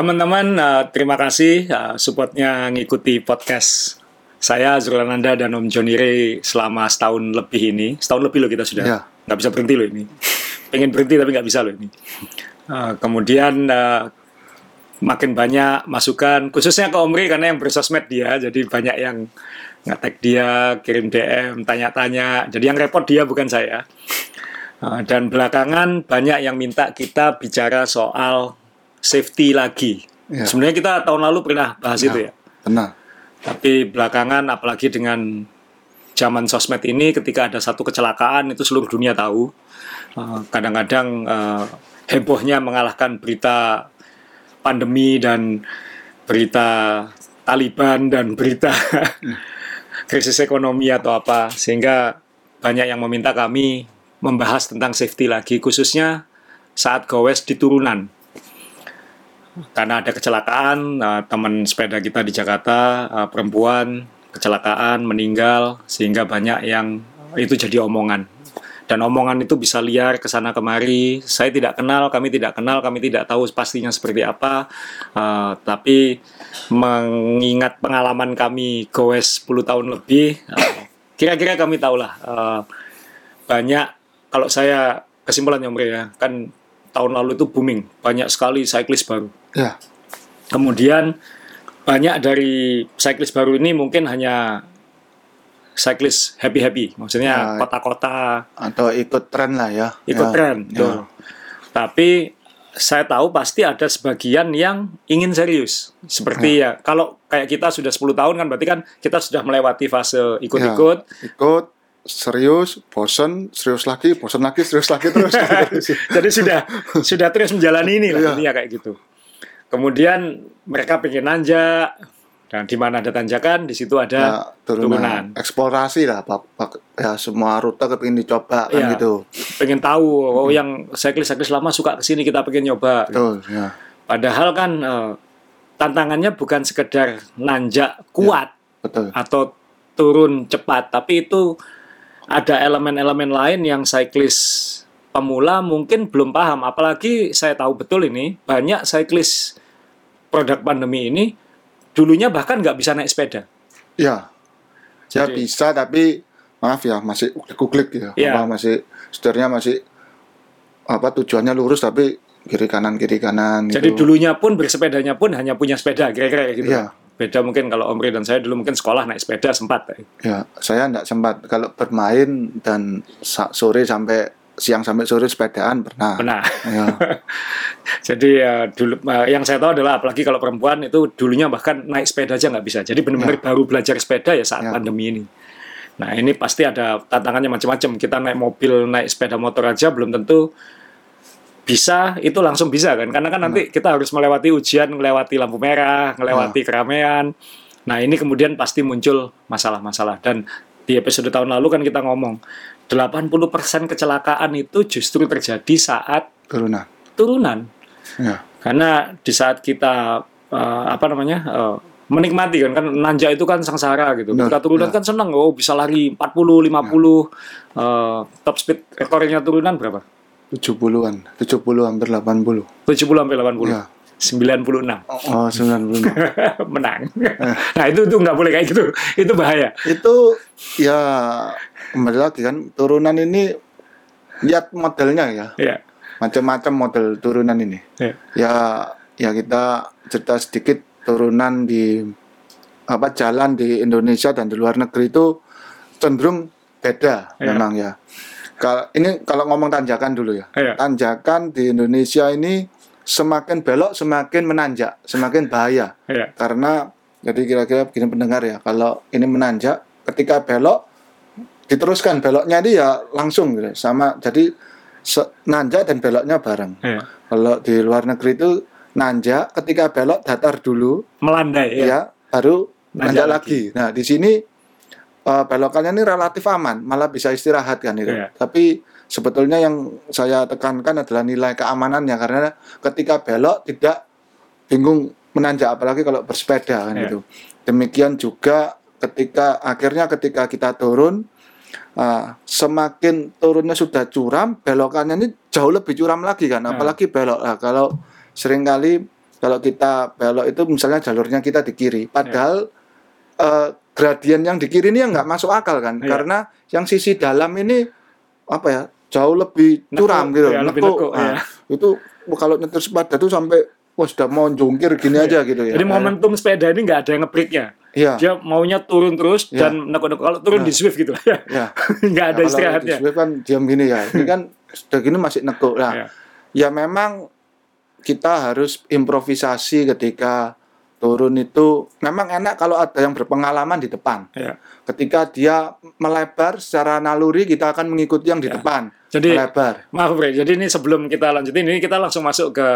Teman-teman, uh, terima kasih uh, supportnya ngikuti podcast saya Zulananda dan Om Joni Ray selama setahun lebih ini. Setahun lebih loh kita sudah. Ya. Nggak bisa berhenti loh ini. Pengen berhenti tapi nggak bisa loh ini. Uh, kemudian uh, makin banyak masukan, khususnya ke Om Ray karena yang bersosmed dia, jadi banyak yang ngetek dia, kirim DM, tanya-tanya. Jadi yang repot dia bukan saya. Uh, dan belakangan banyak yang minta kita bicara soal safety lagi. Ya. Sebenarnya kita tahun lalu pernah bahas itu ya. Benar. Tapi belakangan apalagi dengan zaman sosmed ini ketika ada satu kecelakaan itu seluruh dunia tahu. Uh, Kadang-kadang uh, hebohnya mengalahkan berita pandemi dan berita Taliban dan berita krisis ekonomi atau apa sehingga banyak yang meminta kami membahas tentang safety lagi khususnya saat gowes di turunan karena ada kecelakaan uh, teman sepeda kita di Jakarta uh, perempuan kecelakaan meninggal sehingga banyak yang itu jadi omongan. Dan omongan itu bisa liar ke sana kemari. Saya tidak kenal kami tidak kenal kami tidak tahu pastinya seperti apa. Uh, tapi mengingat pengalaman kami goes 10 tahun lebih uh, kira-kira kami tahulah uh, banyak kalau saya kesimpulannya Om Rey ya kan tahun lalu itu booming banyak sekali cyclist baru Ya. Kemudian banyak dari cyclist baru ini mungkin hanya cyclist happy-happy, maksudnya Ya. kota-kota Atau ikut tren lah ya. ikut Ya. tren. Ya. Tapi saya tahu pasti ada sebagian yang ingin serius. Seperti ya, kalau kayak kita sudah 10 tahun kan berarti kan kita sudah melewati fase ikut-ikut. Ikut serius, bosen, serius lagi, bosen lagi, serius lagi terus. Jadi sudah sudah terus menjalani ini lah Iya. kayak gitu. Kemudian mereka pengen nanjak dan di mana ada tanjakan di situ ya, ada turunan. turunan. Eksplorasi lah. Pak. Ya semua rute kepingin dicoba kan Iya. gitu. Pengen tahu oh yang cyclist-cyclist lama suka ke sini kita pengen nyoba. Betul, ya. Padahal kan eh, tantangannya bukan sekedar nanjak kuat Betul. atau turun cepat, tapi itu ada elemen-elemen lain yang cyclist pemula mungkin belum paham. Apalagi saya tahu betul ini banyak cyclist produk pandemi ini dulunya bahkan nggak bisa naik sepeda. Ya. Ya Jadi- bisa tapi maaf ya masih kuklik ya. Iya. Apa, masih setirnya masih apa tujuannya lurus tapi kiri kanan kiri kanan Jadi gitu. dulunya pun bersepedanya pun hanya punya sepeda kira-kira gitu. Iya. Beda mungkin kalau Om Ri dan saya dulu mungkin sekolah naik sepeda sempat. Ya, saya enggak sempat kalau bermain dan sore sampai siang sampai sore sepedaan pernah. Benar. Ya. Jadi ya dulu eh, yang saya tahu adalah apalagi kalau perempuan itu dulunya bahkan naik sepeda aja nggak bisa. Jadi benar-benar baru belajar sepeda ya saat Ya. pandemi ini. Nah ini pasti ada tantangannya macam-macam. Kita naik mobil, naik sepeda motor aja belum tentu bisa itu langsung bisa kan? Karena kan nanti kita harus melewati ujian melewati lampu merah melewati keramaian. Nah ini kemudian pasti muncul masalah-masalah. Dan di episode tahun lalu kan kita ngomong 80% kecelakaan itu justru terjadi saat Turunan. turunan. Ya. karena di saat kita eh, apa namanya eh, menikmati kan kan nanjak itu kan sengsara gitu. Benar, kita turunan benar. kan seneng oh bisa lari 40 50 eh, top speed rekornya turunan berapa 70-an, 70 hampir 80. 70 sampai 80 Ya. 96 Oh, 90. menang nah itu itu nggak boleh kayak gitu itu bahaya itu ya kembali lagi kan turunan ini lihat modelnya ya. ya Macam-macam model turunan ini. ya Ya ya kita cerita sedikit turunan di apa jalan di Indonesia dan di luar negeri itu cenderung beda Ya. memang ya. Kalau ini kalau ngomong tanjakan dulu ya. Ya. Tanjakan di Indonesia ini semakin belok semakin menanjak, semakin bahaya. ya Karena jadi kira-kira begini pendengar ya, kalau ini menanjak ketika belok diteruskan beloknya ini ya langsung gitu. Sama jadi nanjak dan beloknya bareng. ya Kalau di luar negeri itu nanjak ketika belok datar dulu melandai ya, ya, baru Nanjak nanjak lagi. lagi. Nah, di sini eh, belokannya ini relatif aman, malah bisa istirahat kan itu. Iya. Tapi sebetulnya yang saya tekankan adalah nilai keamanannya karena ketika belok tidak bingung menanjak apalagi kalau bersepeda kan Iya. itu. Demikian juga ketika akhirnya ketika kita turun ah, semakin turunnya sudah curam, belokannya ini jauh lebih curam lagi kan, Nah. apalagi belok. Nah, kalau sering kali kalau kita belok itu misalnya jalurnya kita di kiri, padahal eh, gradien yang di kiri ini yang nggak masuk akal kan, Iya. karena yang sisi dalam ini apa ya jauh lebih curam gitu, iya, lebih nekuk. nekuk, Nah, iya. Itu kalau nyetir sepeda tuh sampai wah sudah mau jungkir gini aja gitu ya. Iya. Jadi momentum sepeda ini nggak ada yang ngebriknya. Iya. Dia maunya turun terus Ya. dan nekuk-nekuk. Kalau turun di Swift gitu. Ya. nggak ada Nah, istirahatnya. di Swift kan diam gini ya. Ini kan sudah gini masih nekuk. Nah, Iya. ya memang kita harus improvisasi ketika turun itu memang enak kalau ada yang berpengalaman di depan. Ya. Ketika dia melebar secara naluri kita akan mengikuti yang di Ya. depan. Jadi melebar. maaf Bre, jadi ini sebelum kita lanjutin ini kita langsung masuk ke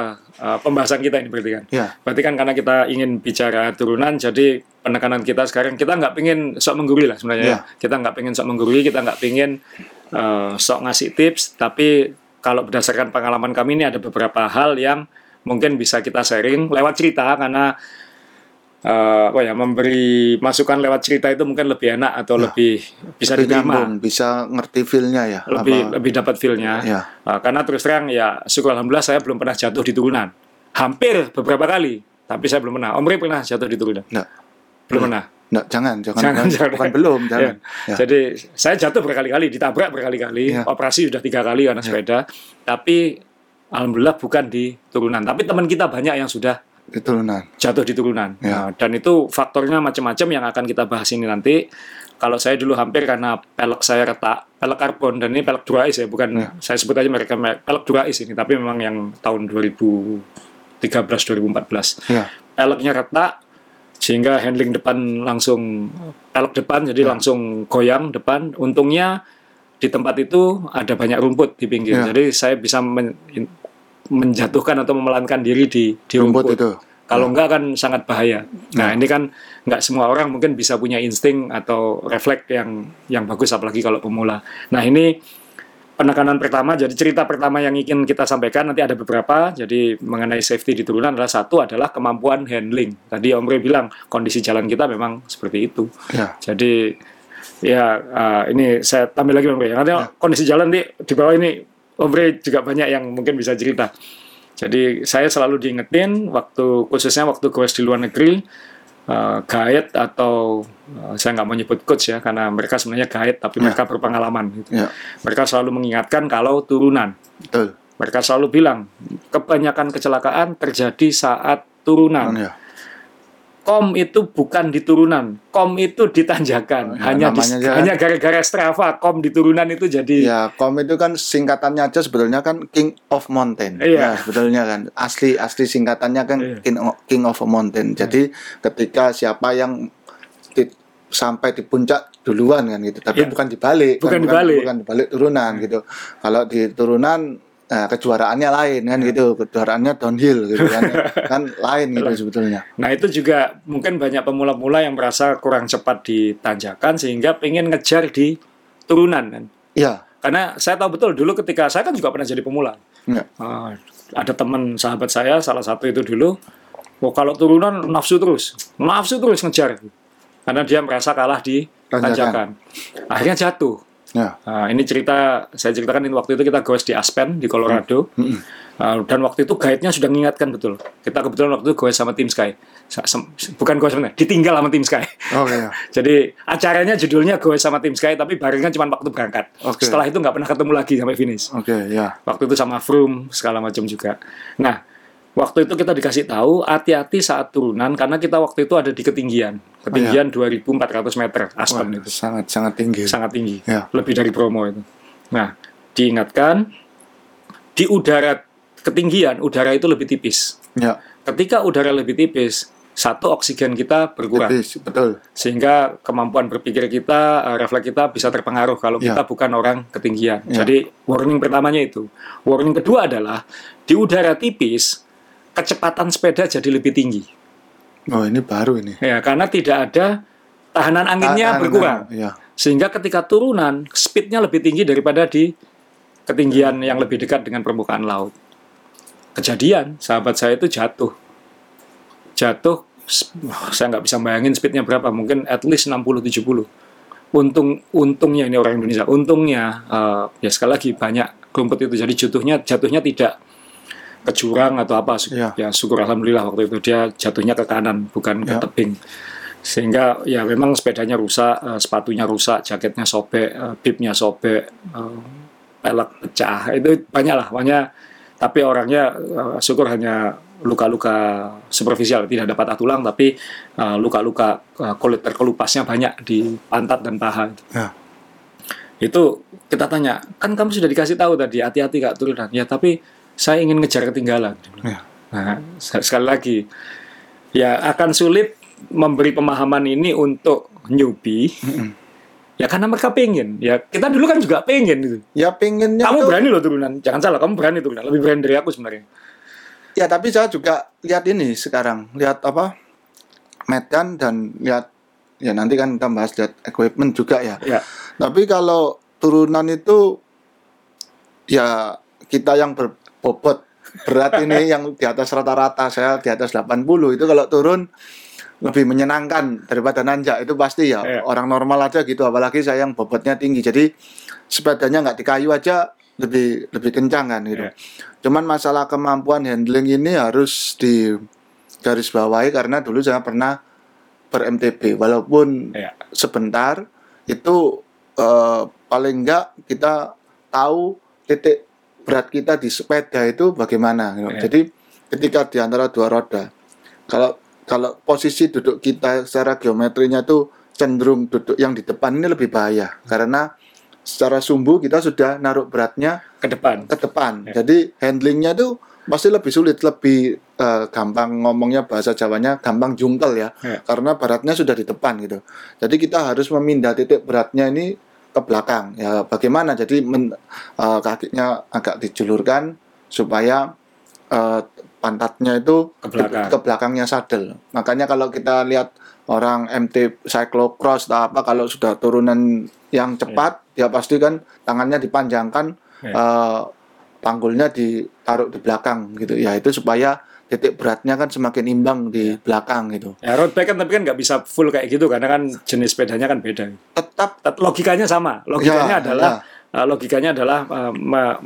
uh, pembahasan kita ini berarti kan. Ya. Berarti kan karena kita ingin bicara turunan, jadi penekanan kita sekarang kita nggak pengen sok menggurui lah sebenarnya. Ya. ya. Kita nggak pengen sok menggurui, kita nggak pengen uh, sok ngasih tips, tapi kalau berdasarkan pengalaman kami ini ada beberapa hal yang mungkin bisa kita sharing lewat cerita karena uh, apa ya memberi masukan lewat cerita itu mungkin lebih enak atau lebih bisa Lebih diterima, nyambung, bisa ngerti feel-nya ya. lebih Apa- lebih dapat feel-nya. Ya. Uh, karena terus terang ya syukur alhamdulillah saya belum pernah jatuh di turunan. Hampir beberapa kali, tapi saya belum pernah. Om Ri pernah jatuh di turunan? Nggak. Belum pernah. Nggak, jangan, jangan, Jangan, jangan. bukan belum, jangan. Ya. Jadi saya jatuh berkali-kali, ditabrak berkali-kali, Ya. operasi sudah tiga kali karena sepeda. Tapi alhamdulillah bukan di turunan. Tapi teman kita banyak yang sudah Di turunan. jatuh di turunan. Ya. Nah, dan itu faktornya macam-macam yang akan kita bahas ini nanti. Kalau saya dulu hampir karena pelek saya retak, pelek karbon dan ini pelek Durais ya, bukan Ya. saya sebut aja mereka me- pelek Durais ini, tapi memang yang tahun 2013 2014. Ya. Peleknya retak sehingga handling depan langsung pelek depan jadi Ya. langsung goyang depan. Untungnya di tempat itu ada banyak rumput di pinggir. Ya. Jadi saya bisa men- menjatuhkan atau memelankan diri di di Rumput rumput. itu. Kalau enggak kan sangat bahaya. Nah, ini kan enggak semua orang mungkin bisa punya insting atau refleks yang yang bagus apalagi kalau pemula. Nah, ini penekanan pertama jadi cerita pertama yang ingin kita sampaikan nanti ada beberapa. Jadi mengenai safety di turunan adalah satu adalah kemampuan handling. Tadi Om Re bilang kondisi jalan kita memang seperti itu. Ya. Jadi ya uh, ini saya tampil lagi Om Re. Nanti kondisi jalan di di bawah ini Om Re juga banyak yang mungkin bisa cerita. Jadi saya selalu diingetin waktu khususnya waktu goes di luar negeri uh, guide atau uh, saya nggak mau nyebut coach ya karena mereka sebenarnya guide tapi mereka berpengalaman. Gitu. Ya. Mereka selalu mengingatkan kalau turunan. Betul. Mereka selalu bilang kebanyakan kecelakaan terjadi saat turunan. Ya. Kom itu bukan di turunan, kom itu di tanjakan. Ya, hanya di- hanya gara-gara Strava kom di turunan itu jadi Ya, kom itu kan singkatannya aja sebetulnya kan King of Mountain. Iya. Ya, sebetulnya kan asli asli singkatannya kan Iya. King, o- King of Mountain. Jadi ketika siapa yang di- sampai di puncak duluan kan gitu, tapi Iya. bukan dibalik, Bukan kan, dibalik. bukan dibalik turunan gitu. Kalau di turunan nah, kejuaraannya lain kan Iya. gitu, kejuaraannya downhill gitu kan, kan lain gitu sebetulnya. Nah itu juga mungkin banyak pemula-pemula yang merasa kurang cepat di tanjakan sehingga pengen ngejar di turunan kan. Iya, Karena saya tahu betul dulu ketika saya kan juga pernah jadi pemula. ya, Ah, ada teman sahabat saya salah satu itu dulu, oh kalau turunan nafsu terus, nafsu terus ngejar. Karena dia merasa kalah di Tanjakan. tanjakan. Akhirnya jatuh. Ya, Nah, ini cerita saya ceritakan ini waktu itu kita goes di Aspen di Colorado. Uh, dan waktu itu guide-nya sudah mengingatkan betul. Kita kebetulan waktu itu goes sama tim Sky. Bukan goes sebenarnya, ditinggal sama tim Sky. oh ya, Jadi acaranya judulnya goes sama tim Sky tapi barengan cuma waktu berangkat. Oke. Setelah itu nggak pernah ketemu lagi sampai finish. oke ya, Waktu itu sama Froome segala macam juga. Nah, waktu itu kita dikasih tahu hati-hati saat turunan karena kita waktu itu ada di ketinggian. Ketinggian 2400 meter Aspen Wah, itu sangat sangat tinggi. sangat tinggi, Ya. lebih dari Bromo itu. Nah, diingatkan di udara ketinggian udara itu lebih tipis. Ya, Ketika udara lebih tipis, satu oksigen kita berkurang, tipis, betul. sehingga kemampuan berpikir kita, eh, refleks kita bisa terpengaruh kalau Ya. kita bukan orang ketinggian. Ya. Jadi warning pertamanya itu. Warning kedua adalah di udara tipis kecepatan sepeda jadi lebih tinggi. Oh ini baru ini. Ya, karena tidak ada tahanan anginnya Ah, ah, berkurang. Ya, Sehingga ketika turunan, speednya lebih tinggi daripada di ketinggian yang lebih dekat dengan permukaan laut. Kejadian, sahabat saya itu jatuh. Jatuh, saya nggak bisa bayangin speednya berapa, mungkin at least 60-70. Untung, untungnya ini orang Indonesia, untungnya, eh, ya sekali lagi banyak rumput itu, jadi jatuhnya, jatuhnya tidak ke jurang atau apa Iya. ya syukur alhamdulillah waktu itu dia jatuhnya ke kanan bukan ke Iya. tebing sehingga ya memang sepedanya rusak eh, sepatunya rusak jaketnya sobek eh, bibnya sobek eh, pelek pecah itu banyak lah banyak tapi orangnya eh, syukur hanya luka-luka superficial tidak ada patah tulang tapi luka-luka eh, kulit terkelupasnya banyak di pantat dan paha Ya. itu kita tanya kan kamu sudah dikasih tahu tadi hati-hati kak turunan ya tapi saya ingin ngejar ketinggalan. Ya. nah se- sekali lagi ya akan sulit memberi pemahaman ini untuk newbie ya karena mereka pengen ya kita dulu kan juga pengen gitu. Ya pinginnya kamu tuh- berani loh turunan. Jangan salah kamu berani turunan. Lebih berani dari aku sebenarnya. Ya tapi saya juga lihat ini sekarang, lihat apa? Medan dan lihat ya nanti kan kita bahas lihat equipment juga ya. ya. Tapi kalau turunan itu ya kita yang berbobot berat ini yang di atas rata-rata saya di atas 80 itu kalau turun lebih menyenangkan daripada nanjak itu pasti ya. Iya. orang normal aja gitu apalagi saya yang bobotnya tinggi. Jadi sepedanya nggak di kayu aja lebih lebih kencang kan gitu. Iya. cuman masalah kemampuan handling ini harus di garis bawahi karena dulu saya pernah ber MTB walaupun ya sebentar itu eh, paling enggak kita tahu titik berat kita di sepeda itu bagaimana gitu. Ya. jadi ketika di antara dua roda kalau kalau posisi duduk kita secara geometrinya tuh cenderung duduk yang di depan ini lebih bahaya karena secara sumbu kita sudah naruh beratnya ke depan ke depan. Ya. Jadi handlingnya tuh pasti lebih sulit, lebih eh, gampang ngomongnya bahasa Jawanya gampang jungkel ya, Ya. karena beratnya sudah di depan gitu. Jadi kita harus memindah titik beratnya ini ke belakang. Ya bagaimana? Jadi men- eh, kakinya agak dijulurkan supaya eh, pantatnya itu Ke belakang. ke belakangnya sadel. Makanya kalau kita lihat orang MT cyclocross atau apa kalau sudah turunan yang cepat dia pasti kan tangannya dipanjangkan Ya. eh, panggulnya ditaruh di belakang gitu ya itu supaya titik beratnya kan semakin imbang di belakang gitu. Ya road bike kan tapi kan nggak bisa full kayak gitu karena kan jenis sepedanya kan beda. Tetap Tet- logikanya sama. Logikanya Ya, adalah uh, logikanya adalah uh, me-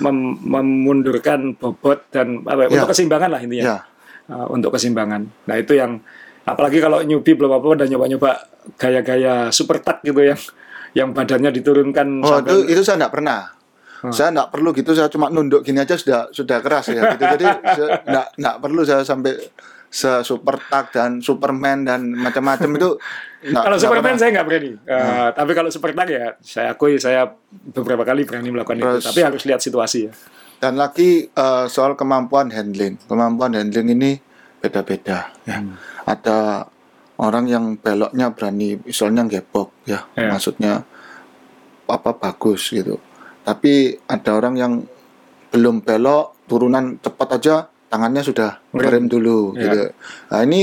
mem- memundurkan bobot dan apa ya, Ya. untuk keseimbangan lah intinya. Ya. Uh, untuk keseimbangan. Nah itu yang apalagi kalau newbie belum apa dan nyoba-nyoba gaya-gaya super tuck gitu yang yang badannya diturunkan oh sampai- itu itu saya nggak pernah Hmm. saya nggak perlu gitu saya cuma nunduk gini aja sudah sudah keras ya gitu jadi nggak nggak perlu saya sampai se super tag dan superman dan macam-macam itu nggak- kalau Superman pernah. saya nggak berani, Uh, tapi kalau super tuck ya saya akui saya beberapa kali berani melakukan itu, Terus- tapi harus lihat situasi ya. Dan lagi eh, soal kemampuan handling. Kemampuan handling ini beda-beda ya. Hmm. Ada orang yang beloknya berani misalnya gebok ya. Ya. Maksudnya apa bagus gitu. Tapi ada orang yang belum belok turunan cepat aja tangannya sudah Ngerem. dulu Ya. gitu. Nah, ini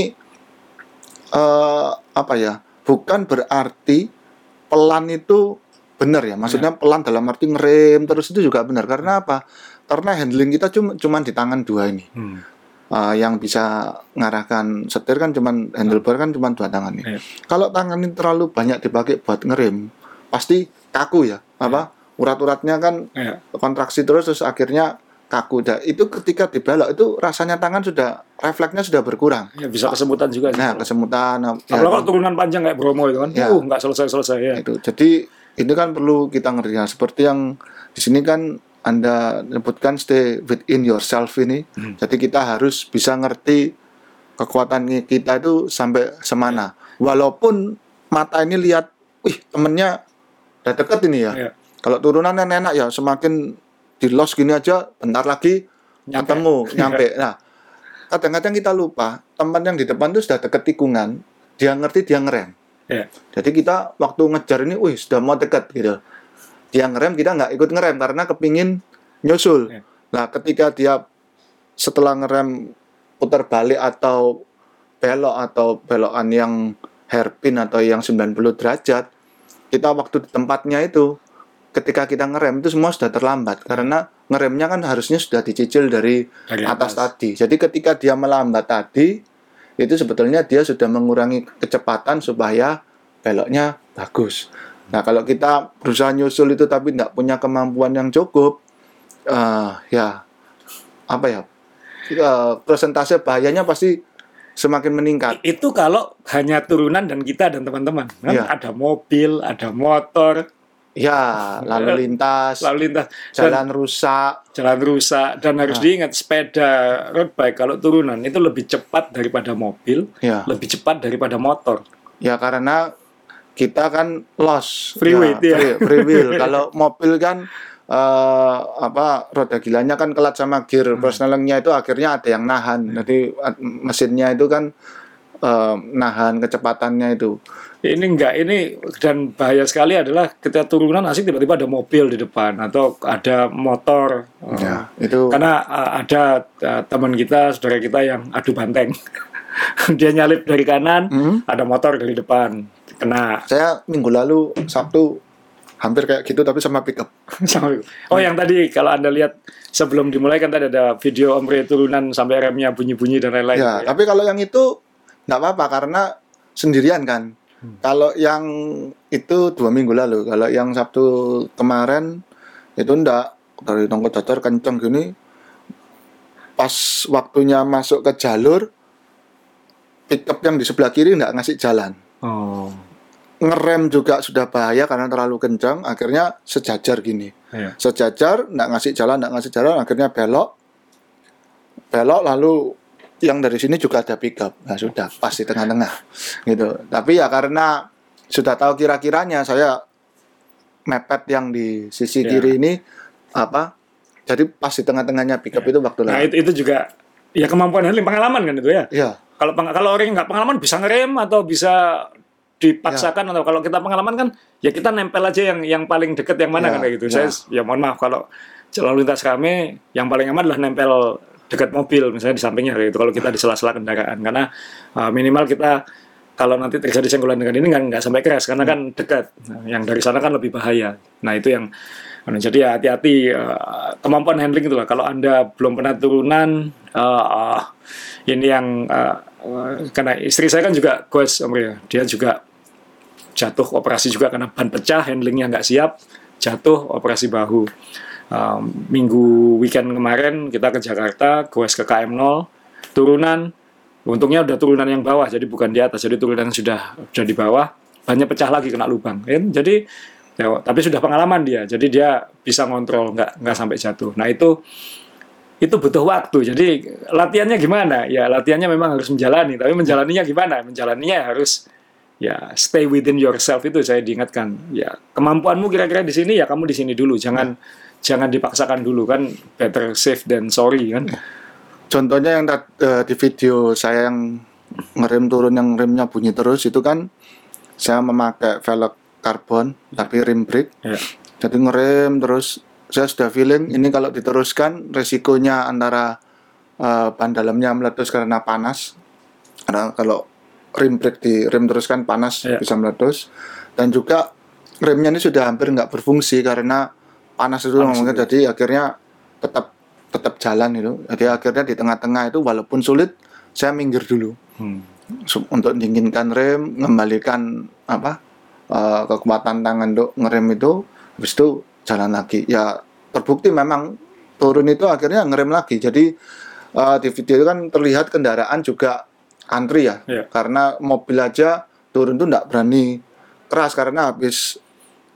eh apa ya? Bukan berarti pelan itu benar ya. Maksudnya pelan dalam arti ngerem terus itu juga benar. Karena apa? Karena handling kita cuma cuman di tangan dua ini. Hmm. Uh, yang bisa ngarahkan setir kan cuman handlebar kan cuman dua tangan ini. Iya. Kalau tangan ini terlalu banyak dipakai buat ngerem, pasti kaku ya. Apa? Urat-uratnya kan Ya. kontraksi terus terus akhirnya kaku. Dan itu ketika dibelok itu rasanya tangan sudah refleksnya sudah berkurang. Ya, bisa kesemutan juga sih. Nah, kesemutan ya, Apalagi kalau turunan panjang kayak Bromo itu kan, Ya. uh nggak selesai-selesai ya. itu. Jadi ini kan perlu kita ngerti ya. Seperti yang di sini kan Anda sebutkan stay within yourself ini. Hmm. Jadi kita harus bisa ngerti kekuatan kita itu sampai semana. Walaupun mata ini lihat, wih temennya udah deket ini ya. Ya. Kalau turunannya enak ya semakin di los gini aja bentar lagi Nyampe. ketemu nyampe. Nah, kadang-kadang kita lupa teman yang di depan itu sudah deket tikungan, dia ngerti dia ngerem. Ya. Jadi kita waktu ngejar ini, wih sudah mau dekat gitu. Dia ngerem, kita nggak ikut ngerem karena kepingin nyusul. Ya. Nah, ketika dia setelah ngerem putar balik atau belok atau belokan yang hairpin atau yang 90 derajat, kita waktu di tempatnya itu ketika kita ngerem itu semua sudah terlambat karena ngeremnya kan harusnya sudah dicicil dari Dari atas atas. tadi. Jadi ketika dia melambat tadi, itu sebetulnya dia sudah mengurangi kecepatan supaya beloknya bagus. Nah kalau kita berusaha nyusul itu tapi tidak punya kemampuan yang cukup, eh ya apa ya eh, persentase bahayanya pasti semakin meningkat. Itu kalau hanya turunan dan kita dan teman-teman. Kan Iya. ada mobil, ada motor, Ya, lalu lintas, lalu lintas dan jalan rusak. jalan rusak dan Nah. harus diingat sepeda road bike kalau turunan itu lebih cepat daripada mobil, Ya, lebih cepat daripada motor. ya karena kita kan loss Free weight, ya. free, free wheel. Kalau mobil kan eh, apa roda gilanya kan kelat sama gear, Hmm. itu akhirnya ada yang nahan. Jadi mesinnya itu kan eh, nahan kecepatannya itu. Ini enggak ini dan bahaya sekali adalah ketika turunan asik tiba-tiba ada mobil di depan atau ada motor. Ya, itu Karena uh, ada uh, teman kita, saudara kita yang adu banteng. Dia nyalip dari kanan, Hmm. ada motor dari depan, kena. saya minggu lalu Sabtu hampir kayak gitu tapi sama pickup. Sama- oh, yang tadi kalau anda lihat sebelum dimulai kan tadi ada video Om turunan sampai remnya bunyi-bunyi dan lain-lain. Ya, tapi kalau yang itu nggak apa-apa karena sendirian kan. Kalau yang itu dua minggu lalu, kalau yang Sabtu kemarin itu ndak dari tongkol datar kenceng gini. Pas waktunya masuk ke jalur, pickup yang di sebelah kiri nggak ngasih jalan. Oh, Ngerem juga sudah bahaya karena terlalu kencang, akhirnya sejajar gini. iya. sejajar, nggak ngasih jalan, nggak ngasih jalan, akhirnya belok, belok lalu yang dari sini juga ada pickup, nah sudah pas di tengah-tengah, gitu. Tapi ya karena sudah tahu kira-kiranya saya mepet yang di sisi Ya. kiri ini apa, jadi pas di tengah-tengahnya pickup itu waktu Nah, itu itu juga ya kemampuan handling pengalaman kan itu ya. Iya, Kalau kalau orang nggak pengalaman bisa ngerem atau bisa dipaksakan atau kalau kita pengalaman kan ya kita nempel aja yang yang paling deket yang mana Ya, kan kayak gitu. ya. Saya ya mohon maaf kalau lalu lintas rame yang paling aman adalah nempel dekat mobil misalnya di sampingnya gitu kalau kita di sela-sela kendaraan. Karena uh, minimal kita kalau nanti terjadi senggolan dengan ini nggak nggak sampai keras karena kan dekat. Nah, yang dari sana kan lebih bahaya. Nah itu yang anu, jadi ya hati-hati uh, kemampuan handling itulah kalau anda belum pernah turunan uh, uh, ini yang uh, uh, karena istri saya kan juga goes Om Ria. dia juga jatuh operasi juga karena ban pecah handlingnya nggak siap jatuh operasi bahu Um, minggu weekend kemarin kita ke Jakarta goes ke KM 0 turunan untungnya udah turunan yang bawah jadi bukan di atas jadi turunan yang sudah sudah di bawah banyak pecah lagi kena lubang kan jadi ya, tapi sudah pengalaman dia jadi dia bisa ngontrol nggak nggak sampai jatuh nah itu itu butuh waktu. Jadi latihannya gimana? Ya latihannya memang harus menjalani, tapi menjalaninya gimana? Menjalaninya harus ya stay within yourself itu saya diingatkan. Ya kemampuanmu kira-kira di sini ya kamu di sini dulu, jangan jangan dipaksakan dulu kan better safe than sorry kan. contohnya yang eh, di video saya yang ngerem turun yang remnya bunyi terus itu kan saya memakai velg karbon tapi rim brake Ya. jadi ngerem terus saya sudah feeling ini kalau diteruskan resikonya antara eh, ban dalamnya meletus karena panas karena kalau rim brake di rem teruskan panas Ya. bisa meletus dan juga remnya ini sudah hampir nggak berfungsi karena panas itu Panas ngomongnya jadi akhirnya tetap tetap jalan itu jadi akhirnya di tengah-tengah itu walaupun sulit saya minggir dulu Hmm. Untuk dinginkan rem, mengembalikan apa eh, kekuatan tangan untuk ngerem itu, habis itu jalan lagi. Ya terbukti memang turun itu akhirnya ngerem lagi. Jadi eh, di video itu kan terlihat kendaraan juga antri ya, Iya. karena mobil aja turun tuh nggak berani keras karena habis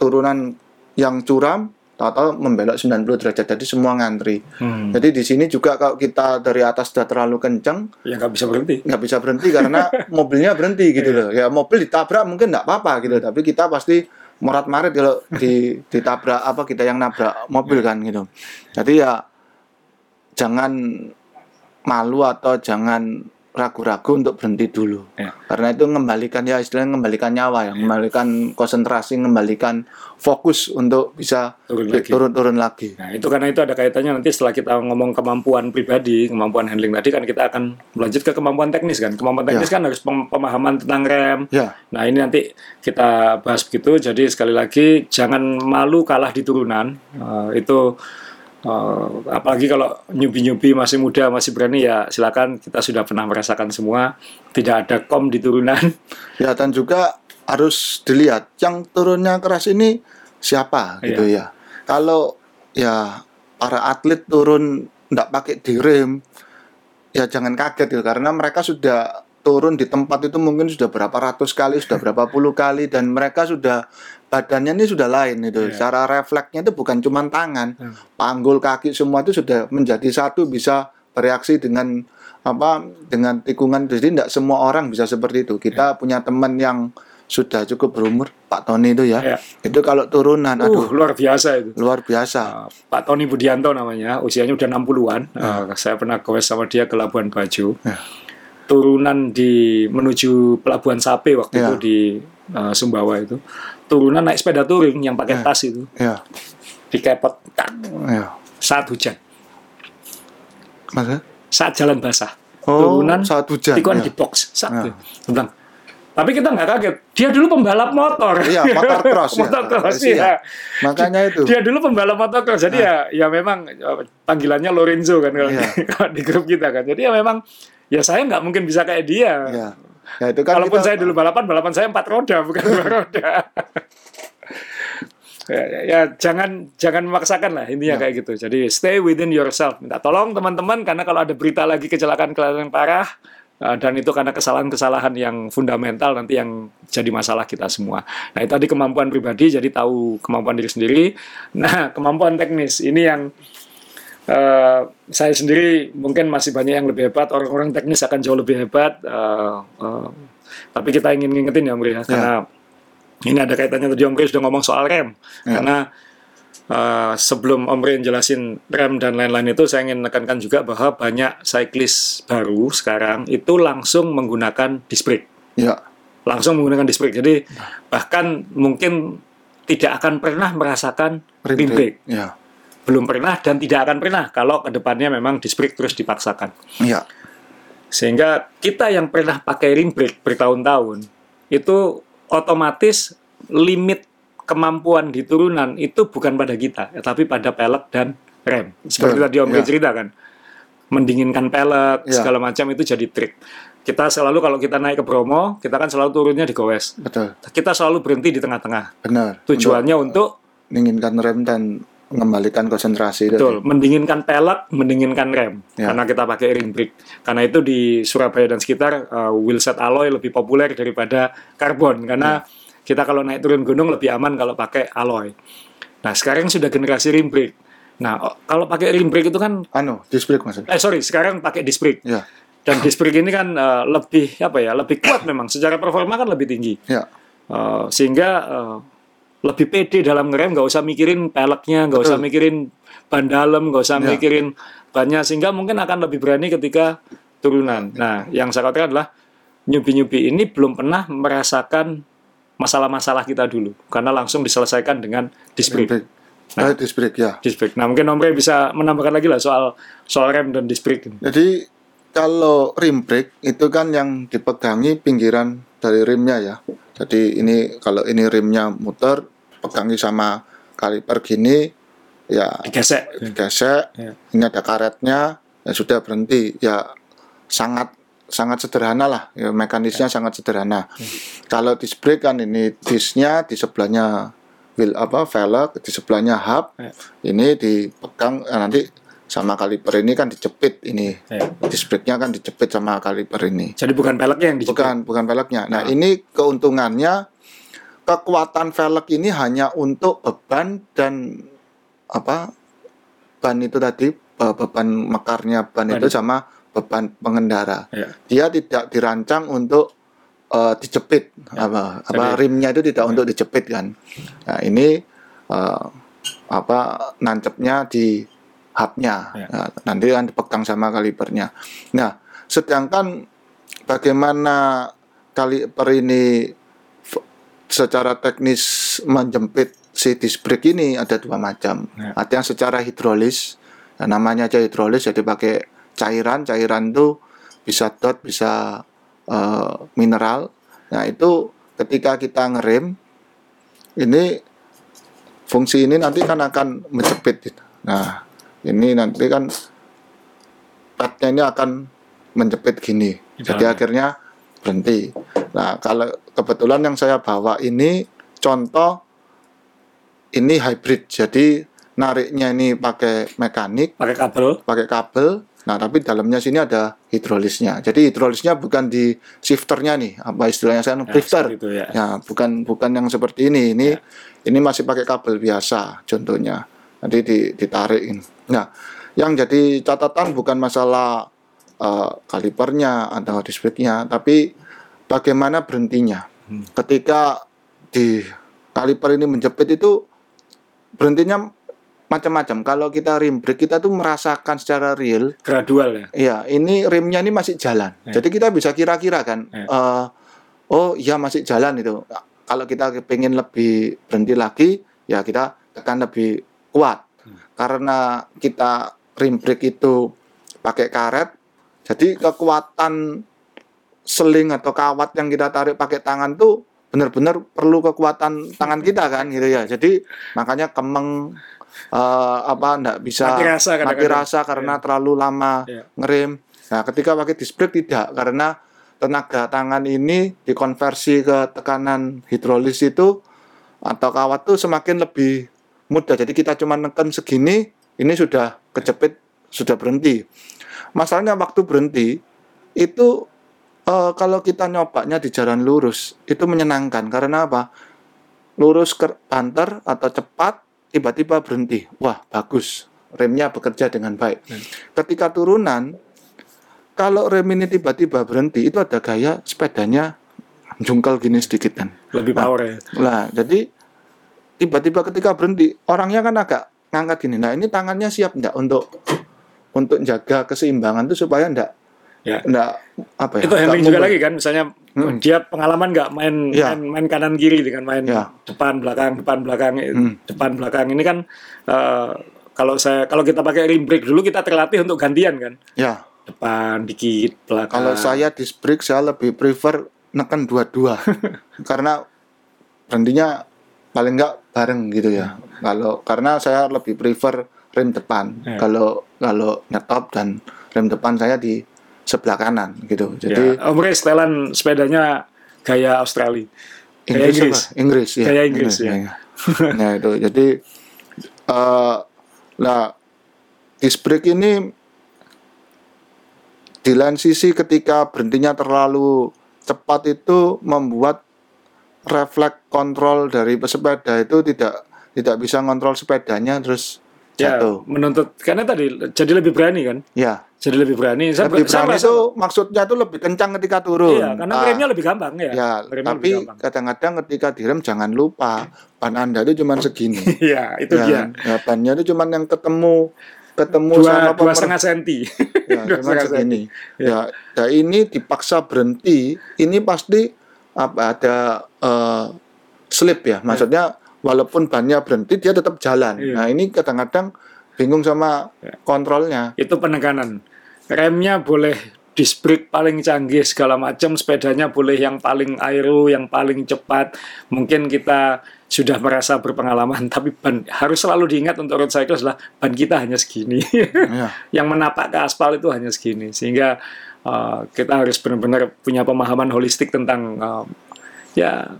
turunan yang curam, tahu-tahu membelok 90 derajat. Jadi semua ngantri. Hmm. Jadi di sini juga kalau kita dari atas sudah terlalu kencang, Ya nggak bisa berhenti. nggak bisa berhenti karena mobilnya berhenti gitu loh. Ya mobil ditabrak mungkin nggak apa-apa gitu, tapi kita pasti morat marit kalau di ditabrak apa kita yang nabrak mobil kan gitu. Jadi ya jangan malu atau jangan ragu-ragu untuk berhenti dulu. Ya. Karena itu mengembalikan ya istilahnya mengembalikan nyawa ya, mengembalikan konsentrasi, mengembalikan fokus untuk bisa Turun lagi. turun-turun lagi. Nah, itu karena itu ada kaitannya nanti setelah kita ngomong kemampuan pribadi, kemampuan handling tadi kan kita akan melanjut ke kemampuan teknis kan. Kemampuan teknis kan harus pem- pemahaman tentang rem. Ya, Nah, ini nanti kita bahas begitu. Jadi sekali lagi jangan malu kalah di turunan. Eh, itu eh, apalagi kalau nyubi-nyubi masih muda, masih berani ya silakan kita sudah pernah merasakan semua. Tidak ada kom di turunan. Ya dan juga harus dilihat yang turunnya keras ini siapa gitu ya. Kalau ya para atlet turun nggak pakai direm ya jangan kaget gitu karena mereka sudah turun di tempat itu mungkin sudah berapa ratus kali, sudah berapa puluh kali dan mereka sudah badannya ini sudah lain itu. Iya. Cara refleksnya itu bukan cuma tangan, Hmm. panggul kaki semua itu sudah menjadi satu bisa bereaksi dengan apa dengan tikungan jadi tidak semua orang bisa seperti itu. Kita punya teman yang sudah cukup berumur, Pak Tony itu ya. Ya. Itu kalau turunan Uh, aduh luar biasa itu. luar biasa. Uh, Pak Tony Budianto namanya, usianya udah 60-an. Uh, saya pernah goes sama dia ke Labuan Bajo. Ya. Turunan di menuju Pelabuhan Sape waktu Ya. itu di uh, Sumbawa itu. Turunan naik sepeda touring yang pakai Ya. tas itu, Ya. dikepot tak, Ya. saat hujan, Maksudnya? saat jalan basah. Oh, Turunan, saat hujan. Tikuan ya. di box saat Ya. itu. Bilang, tapi kita nggak kaget. Dia dulu pembalap motor. Iya, motor cross ya. motor cross, Iya. iya. Makanya itu. Dia dulu pembalap motocross, jadi ya ya memang eh, panggilannya Lorenzo kan kalau, Iya. di, kalau di grup kita kan. Jadi ya memang ya saya nggak mungkin bisa kayak dia. Ya. Ya itu kan Walaupun kita- saya dulu balapan, balapan saya empat roda bukan dua roda. ya, ya, ya, jangan jangan memaksakan lah intinya Ya. kayak gitu. Jadi stay within yourself. Minta tolong teman-teman karena kalau ada berita lagi kecelakaan-kecelakaan parah uh, dan itu karena kesalahan-kesalahan yang fundamental nanti yang jadi masalah kita semua. Nah itu tadi kemampuan pribadi jadi tahu kemampuan diri sendiri. Nah kemampuan teknis ini yang eh, saya sendiri mungkin masih banyak yang lebih hebat. Orang-orang teknis akan jauh lebih hebat. eh, eh, tapi kita ingin ngingetin ya, Om Ri, ya, karena ini ada kaitannya tadi Om Ri sudah ngomong soal rem. Ya. Karena eh, sebelum Om Ri jelasin rem dan lain-lain itu, saya ingin menekankan juga bahwa banyak cyclist baru sekarang itu langsung menggunakan disc brake Ya. langsung menggunakan disc brake. Jadi bahkan mungkin tidak akan pernah merasakan Rim rim brake. Ya. Belum pernah dan tidak akan pernah kalau ke depannya memang disc brake terus dipaksakan. Ya. Sehingga kita yang pernah pakai rim brake bertahun-tahun itu otomatis limit kemampuan di turunan itu bukan pada kita, tapi pada pelek dan rem. Seperti tadi Om. Ri cerita kan, mendinginkan pelek Ya. segala macam itu jadi trik. Kita selalu kalau kita naik ke Bromo, kita kan selalu turunnya di gowes. Betul. Kita selalu berhenti di tengah-tengah. Benar. Tujuannya untuk menginginkan rem dan mengembalikan konsentrasi betul mendinginkan pelek, mendinginkan rem. Ya. Karena kita pakai ring brake. Karena itu di Surabaya dan sekitar uh, wheel set alloy lebih populer daripada karbon karena kita kalau naik turun gunung lebih aman kalau pakai alloy. Nah, sekarang sudah generasi ring brake. Nah, kalau pakai ring brake itu kan Anu, disc brake maksudnya. eh sorry, sekarang pakai disc brake. Ya. Dan disc brake ini kan uh, lebih apa ya? Lebih kuat memang secara performa kan lebih tinggi. Ya. Uh, sehingga uh, lebih pede dalam ngerem nggak usah mikirin peleknya nggak usah mikirin ban dalam nggak usah Ya. mikirin bannya sehingga mungkin akan lebih berani ketika turunan nah yang saya katakan adalah nyubi-nyubi ini belum pernah merasakan masalah-masalah kita dulu karena langsung diselesaikan dengan disc brake brake. Eh, disc brake ya. disc brake nah mungkin Om bisa menambahkan lagi lah soal soal rem dan disc brake ini. Jadi kalau rim brake itu kan yang dipegangi pinggiran dari rimnya ya. Jadi ini kalau ini rimnya muter, pegangi sama kaliper gini, ya digesek digesek. Ya. Ini ada karetnya, ya sudah berhenti. Ya sangat sangat sederhana lah, ya mekanisnya sangat sederhana. Kalau disc brake kan ini discnya di sebelahnya wheel apa velg, di sebelahnya hub. Ya. Ini dipegang eh, nanti sama kaliper ini kan dijepit ini Ya. disc brake-nya kan dijepit sama kaliper ini. jadi bukan peleknya yang dijepit Bukan, bukan velgnya. Nah, Ah. ini keuntungannya kekuatan velg ini hanya untuk beban dan apa? Ban itu tadi be- beban mekarnya ban Ban. itu sama beban pengendara. Ya. Dia tidak dirancang untuk eh, dijepit apa apa Jadi- rimnya itu tidak untuk dijepit kan. Nah, ini eh, apa nancepnya di hubnya. Ya. Nah, nanti kan dipegang sama kalipernya nah sedangkan bagaimana kaliper ini secara teknis menjepit si disc brake ini ada dua macam. Ya. ada yang secara hidrolis Nah, namanya aja hidrolis jadi pakai cairan. Cairan itu bisa dot bisa eh, mineral. Nah itu ketika kita ngerem ini fungsi ini nanti kan akan menjepit. Nah ini nanti kan padnya ini akan menjepit gini Di jadi akhirnya berhenti nah kalau kebetulan yang saya bawa ini contoh ini hybrid jadi nariknya ini pakai mekanik pakai kabel pakai kabel Nah, tapi dalamnya sini ada hidrolisnya. Jadi hidrolisnya bukan di shifternya nih, apa istilahnya saya drifter. seperti itu ya. Ya, bukan bukan yang seperti ini. Ini ini masih pakai kabel biasa contohnya. Nanti di, ditarik ini. Nah, yang jadi catatan bukan masalah eh, kalipernya atau displaynya, tapi bagaimana berhentinya. Ketika di kaliper ini menjepit itu berhentinya macam-macam. Kalau kita rim brake kita tuh merasakan secara real Gradual ya. Iya, ini rimnya ini masih jalan. Ya. Jadi kita bisa kira-kira kan, Ya. eh, oh iya masih jalan itu. Kalau kita pengen lebih berhenti lagi, ya kita tekan lebih kuat. Karena kita rim brake itu pakai karet, jadi kekuatan seling atau kawat yang kita tarik pakai tangan tuh benar-benar perlu kekuatan tangan kita kan gitu ya. Jadi makanya kemeng eh, apa enggak bisa Mati rasa mati rasa karena terlalu lama Iya. ngerem. Nah, ketika pakai disc brake tidak karena tenaga tangan ini dikonversi ke tekanan hidrolis itu atau kawat tuh semakin lebih mudah. Jadi kita cuma neken segini, ini sudah kejepit, sudah berhenti. Masalahnya waktu berhenti itu eh, kalau kita nyobanya di jalan lurus itu menyenangkan karena apa? Lurus ke banter atau cepat tiba-tiba berhenti. Wah, bagus. Remnya bekerja dengan baik. Ketika turunan kalau rem ini tiba-tiba berhenti itu ada gaya sepedanya jungkel gini sedikit kan. Lebih power ya. Nah, jadi tiba-tiba ketika berhenti, orangnya kan agak ngangkat gini. Nah, ini tangannya siap enggak untuk untuk jaga keseimbangan itu supaya enggak Ya. enggak apa ya? Itu handling juga lagi kan, misalnya Hmm. dia pengalaman nggak main, Ya. main main kanan kiri dengan main Ya. depan belakang depan belakang Hmm. depan belakang ini kan eh, kalau saya kalau kita pakai rim brake dulu kita terlatih untuk gantian kan Ya, depan dikit belakang. kalau saya disc brake saya lebih prefer neken dua-dua. Karena berhentinya paling enggak bareng gitu ya. Kalau karena saya lebih prefer rem depan. Ya. Kalau kalau nyetop dan rem depan saya di sebelah kanan gitu. Jadi ya, Om Rey setelan sepedanya gaya Australia. Gaya Inggris, Inggris. apa? Inggris ya. Gaya Inggris, ya. Nah itu jadi eh nah disc brake ini di lain sisi ketika berhentinya terlalu cepat itu membuat refleks kontrol dari pesepeda itu tidak tidak bisa kontrol sepedanya terus Ya, jatuh. menuntut karena tadi jadi lebih berani kan. Ya, Jadi lebih berani. Saya, lebih berani itu maksudnya itu lebih kencang ketika turun. Iya, karena Ah. remnya lebih gampang ya. Ya, Remnya tapi kadang-kadang ketika direm jangan lupa ban Anda itu cuma segini. Iya, itu ya, dia. ya, bannya itu cuma yang ketemu ketemu Dua sama dua setengah senti. ya, dua cuma segini. Ya. Ya, ya ini dipaksa berhenti, ini pasti apa ada eh, slip ya. Maksudnya walaupun bannya berhenti dia tetap jalan. Iya. Nah, ini kadang-kadang bingung sama Ya. kontrolnya. itu penekanan. Remnya boleh disc brake paling canggih segala macam, sepedanya boleh yang paling aero, yang paling cepat. Mungkin kita sudah merasa berpengalaman, tapi ban harus selalu diingat untuk road cycle adalah ban kita hanya segini. Ya. yang menapak ke aspal itu hanya segini. Sehingga uh, kita harus benar-benar punya pemahaman holistik tentang uh, ya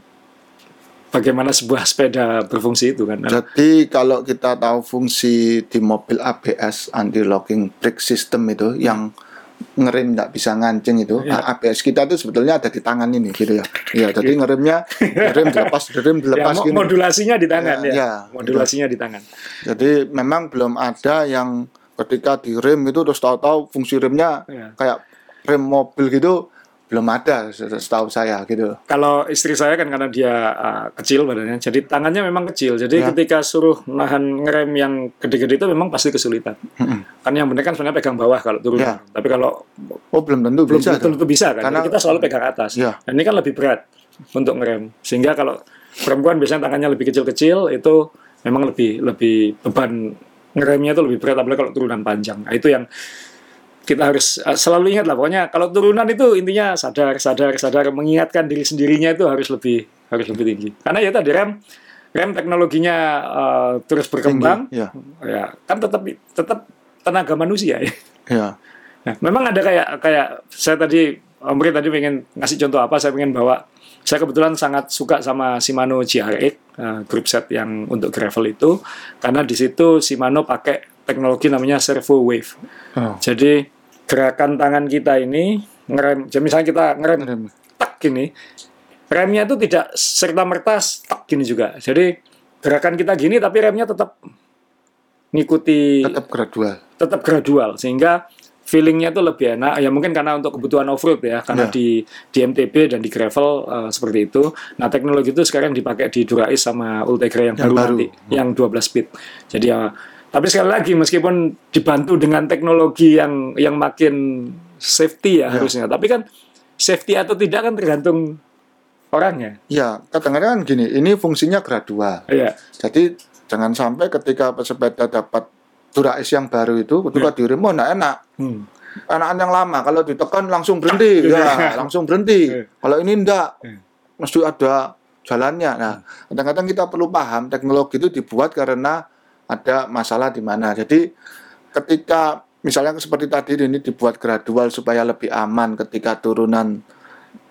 bagaimana sebuah sepeda berfungsi itu kan. Jadi kalau kita tahu fungsi di mobil ABS anti locking brake system itu yang ngerem nggak bisa ngancing itu Ya. ABS kita itu sebetulnya ada di tangan ini gitu ya. Iya, jadi ngeremnya ngerem dilepas, ngerem Ya, dilepas mo- gini. modulasinya di tangan Ya, ya. ya, modulasinya di tangan. Jadi memang belum ada yang ketika direm itu terus tahu-tahu fungsi remnya Ya. kayak rem mobil gitu belum ada setahu saya gitu. Kalau istri saya kan karena dia uh, kecil badannya, jadi tangannya memang kecil. Jadi Ya. ketika suruh nahan ngerem yang gede-gede itu memang pasti kesulitan. Kan yang benar kan sebenarnya pegang bawah kalau turun. Ya. Tapi kalau Oh belum tentu belum bisa. tentu tuh. bisa kan. Karena- Jadi kita selalu pegang atas. Ya. Dan ini kan lebih berat untuk ngerem. Sehingga kalau perempuan biasanya tangannya lebih kecil-kecil itu memang lebih lebih beban ngeremnya itu lebih berat apalagi kalau turunan panjang. Nah, itu yang kita harus uh, selalu ingat lah pokoknya kalau turunan itu intinya sadar sadar sadar mengingatkan diri sendirinya itu harus lebih harus lebih tinggi karena ya tadi rem rem teknologinya uh, terus berkembang Tinggi, ya. ya kan tetap tetap tenaga manusia ya Ya. Nah, memang ada kayak kayak saya tadi Om Ri tadi pengen ngasih contoh apa? Saya pengen bawa. Saya kebetulan sangat suka sama Shimano GRX eh, group set yang untuk gravel itu karena di situ Shimano pakai teknologi namanya servo wave. Oh. Jadi gerakan tangan kita ini ngerem, jadi misalnya kita ngerem Rem. tak gini, remnya itu tidak serta merta tak gini juga. Jadi gerakan kita gini tapi remnya tetap ngikuti tetap gradual tetap gradual sehingga feelingnya itu lebih enak ya mungkin karena untuk kebutuhan off road ya karena Ya. di di MTB dan di gravel eh, seperti itu nah teknologi itu sekarang dipakai di Durais sama Ultegra yang, Yang baru, baru. nanti yang 12 speed jadi ya tapi sekali lagi meskipun dibantu dengan teknologi yang yang makin safety ya, Ya. harusnya tapi kan safety atau tidak kan tergantung orangnya. Ya kadang-kadang kan gini ini fungsinya gradual ya jadi jangan sampai ketika pesepeda dapat Durais yang baru itu ketika di rem oh nggak enak. Hmm. anak yang lama kalau ditekan langsung berhenti. Ya langsung berhenti. Iya. kalau ini enggak Iya. mesti ada jalannya. Nah kadang-kadang kita perlu paham teknologi itu dibuat karena ada masalah di mana. Jadi ketika misalnya seperti tadi ini dibuat gradual supaya lebih aman ketika turunan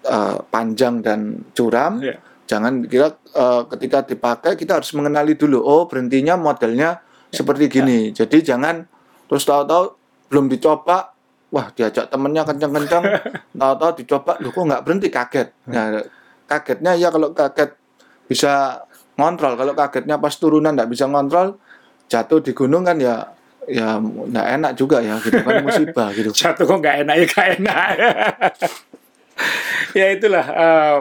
eh, panjang dan curam ya jangan kira eh, ketika dipakai kita harus mengenali dulu oh berhentinya modelnya seperti gini. Jadi jangan terus tahu-tahu belum dicoba wah diajak temennya kencang-kencang tahu-tahu dicoba lu kok nggak berhenti? Kaget. Nah kagetnya ya kalau kaget bisa ngontrol kalau kagetnya pas turunan nggak bisa ngontrol jatuh di gunung kan ya ya nggak enak juga ya gitu kan musibah gitu. Jatuh kok nggak enak ya nggak enak. Ya itulah eh,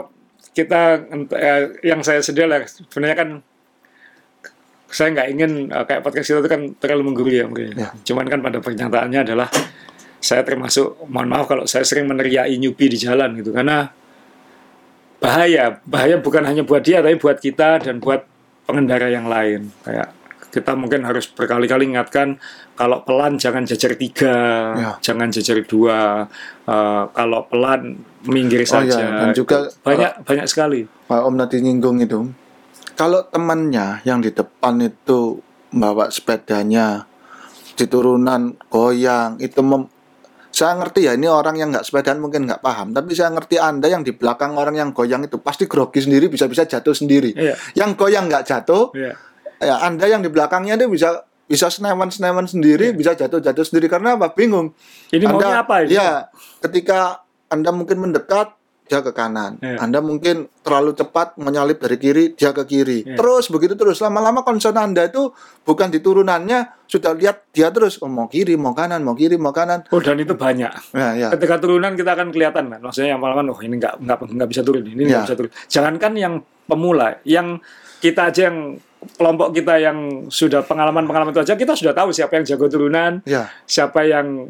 kita eh, yang saya sedih lah sebenarnya kan saya nggak ingin eh, kayak podcast kita itu kan terlalu menggurui ya mungkin. Ya. cuman kan pada pernyataannya adalah saya termasuk mohon maaf kalau saya sering meneriaki newbie di jalan gitu. Karena bahaya bahaya bukan hanya buat dia tapi buat kita dan buat pengendara yang lain. Kayak kita mungkin harus berkali-kali ingatkan kalau pelan jangan jajar tiga Ya. jangan jajar dua Eh, kalau pelan minggir Oh, iya. saja Dan juga, banyak banyak sekali Pak Om tadi nyinggung itu, kalau temannya yang di depan itu bawa sepedanya di turunan goyang itu mem- saya ngerti ya ini orang yang nggak sepedaan mungkin nggak paham tapi saya ngerti anda yang di belakang orang yang goyang itu pasti grogi sendiri bisa-bisa jatuh sendiri Iya. yang goyang nggak jatuh Iya. Ya anda yang di belakangnya itu bisa bisa senewan senewan sendiri bisa jatuh jatuh sendiri karena apa bingung ini maunya apa ini Ya, ketika Anda mungkin mendekat, dia ke kanan. Iya. Anda mungkin terlalu cepat menyalip dari kiri, dia ke kiri. Iya. Terus begitu terus. Lama-lama concern Anda itu bukan di turunannya, sudah lihat dia terus oh, mau kiri, mau kanan, mau kiri, mau kanan. oh dan itu banyak Nah, ya. ketika turunan kita akan kelihatan kan maksudnya yang malam oh ini nggak nggak nggak bisa turun ini nggak Ya. bisa turun jangankan yang pemula yang kita aja yang kelompok kita yang sudah pengalaman pengalaman itu aja kita sudah tahu siapa yang jago turunan Ya. siapa yang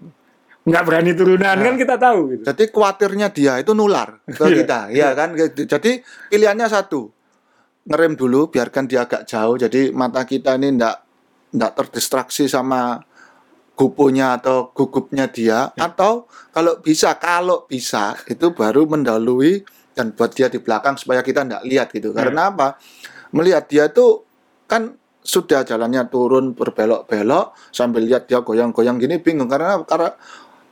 nggak berani turunan Ya. kan kita tahu gitu Jadi khawatirnya dia itu nular ke Iya. kita, ya kan? Jadi pilihannya satu, ngerem dulu, biarkan dia agak jauh. Jadi mata kita ini ndak ndak terdistraksi sama gupunya atau gugupnya dia. Atau kalau bisa, kalau bisa itu baru mendahului dan buat dia di belakang supaya kita ndak lihat gitu. Karena apa? Melihat dia itu kan sudah jalannya turun berbelok-belok sambil lihat dia goyang-goyang gini bingung. Karena karena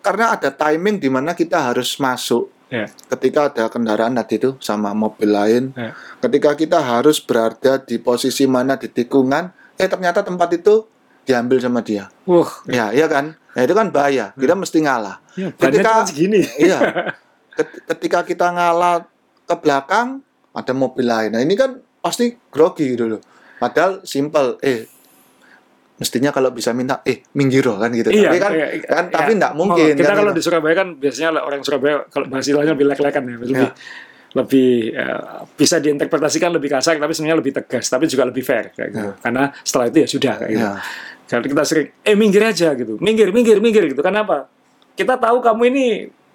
karena ada timing di mana kita harus masuk. Ya. Ketika ada kendaraan tadi itu sama mobil lain. Ya. Ketika kita harus berada di posisi mana di tikungan eh ternyata tempat itu diambil sama dia. Wah. Ya iya kan? Ya itu kan bahaya. Kita mesti ngalah. Ya, bannya Ketika- segini. Iya. Ket- ketika kita ngalah ke belakang ada mobil lain. Nah ini kan pasti grogi gitu loh padahal simple eh mestinya kalau bisa minta eh minggir kan gitu Iya, tapi kan iya, kan iya. tapi enggak mungkin kita kan kalau gitu. di Surabaya kan biasanya orang Surabaya kalau bahasanya lebih lek-lekan ya lebih Iya. lebih eh, bisa diinterpretasikan lebih kasar tapi sebenarnya lebih tegas tapi juga lebih fair kayak gitu. Iya. karena setelah itu ya sudah kayak gitu. Iya. Kalau kita sering eh minggir aja gitu minggir minggir minggir gitu kenapa kita tahu kamu ini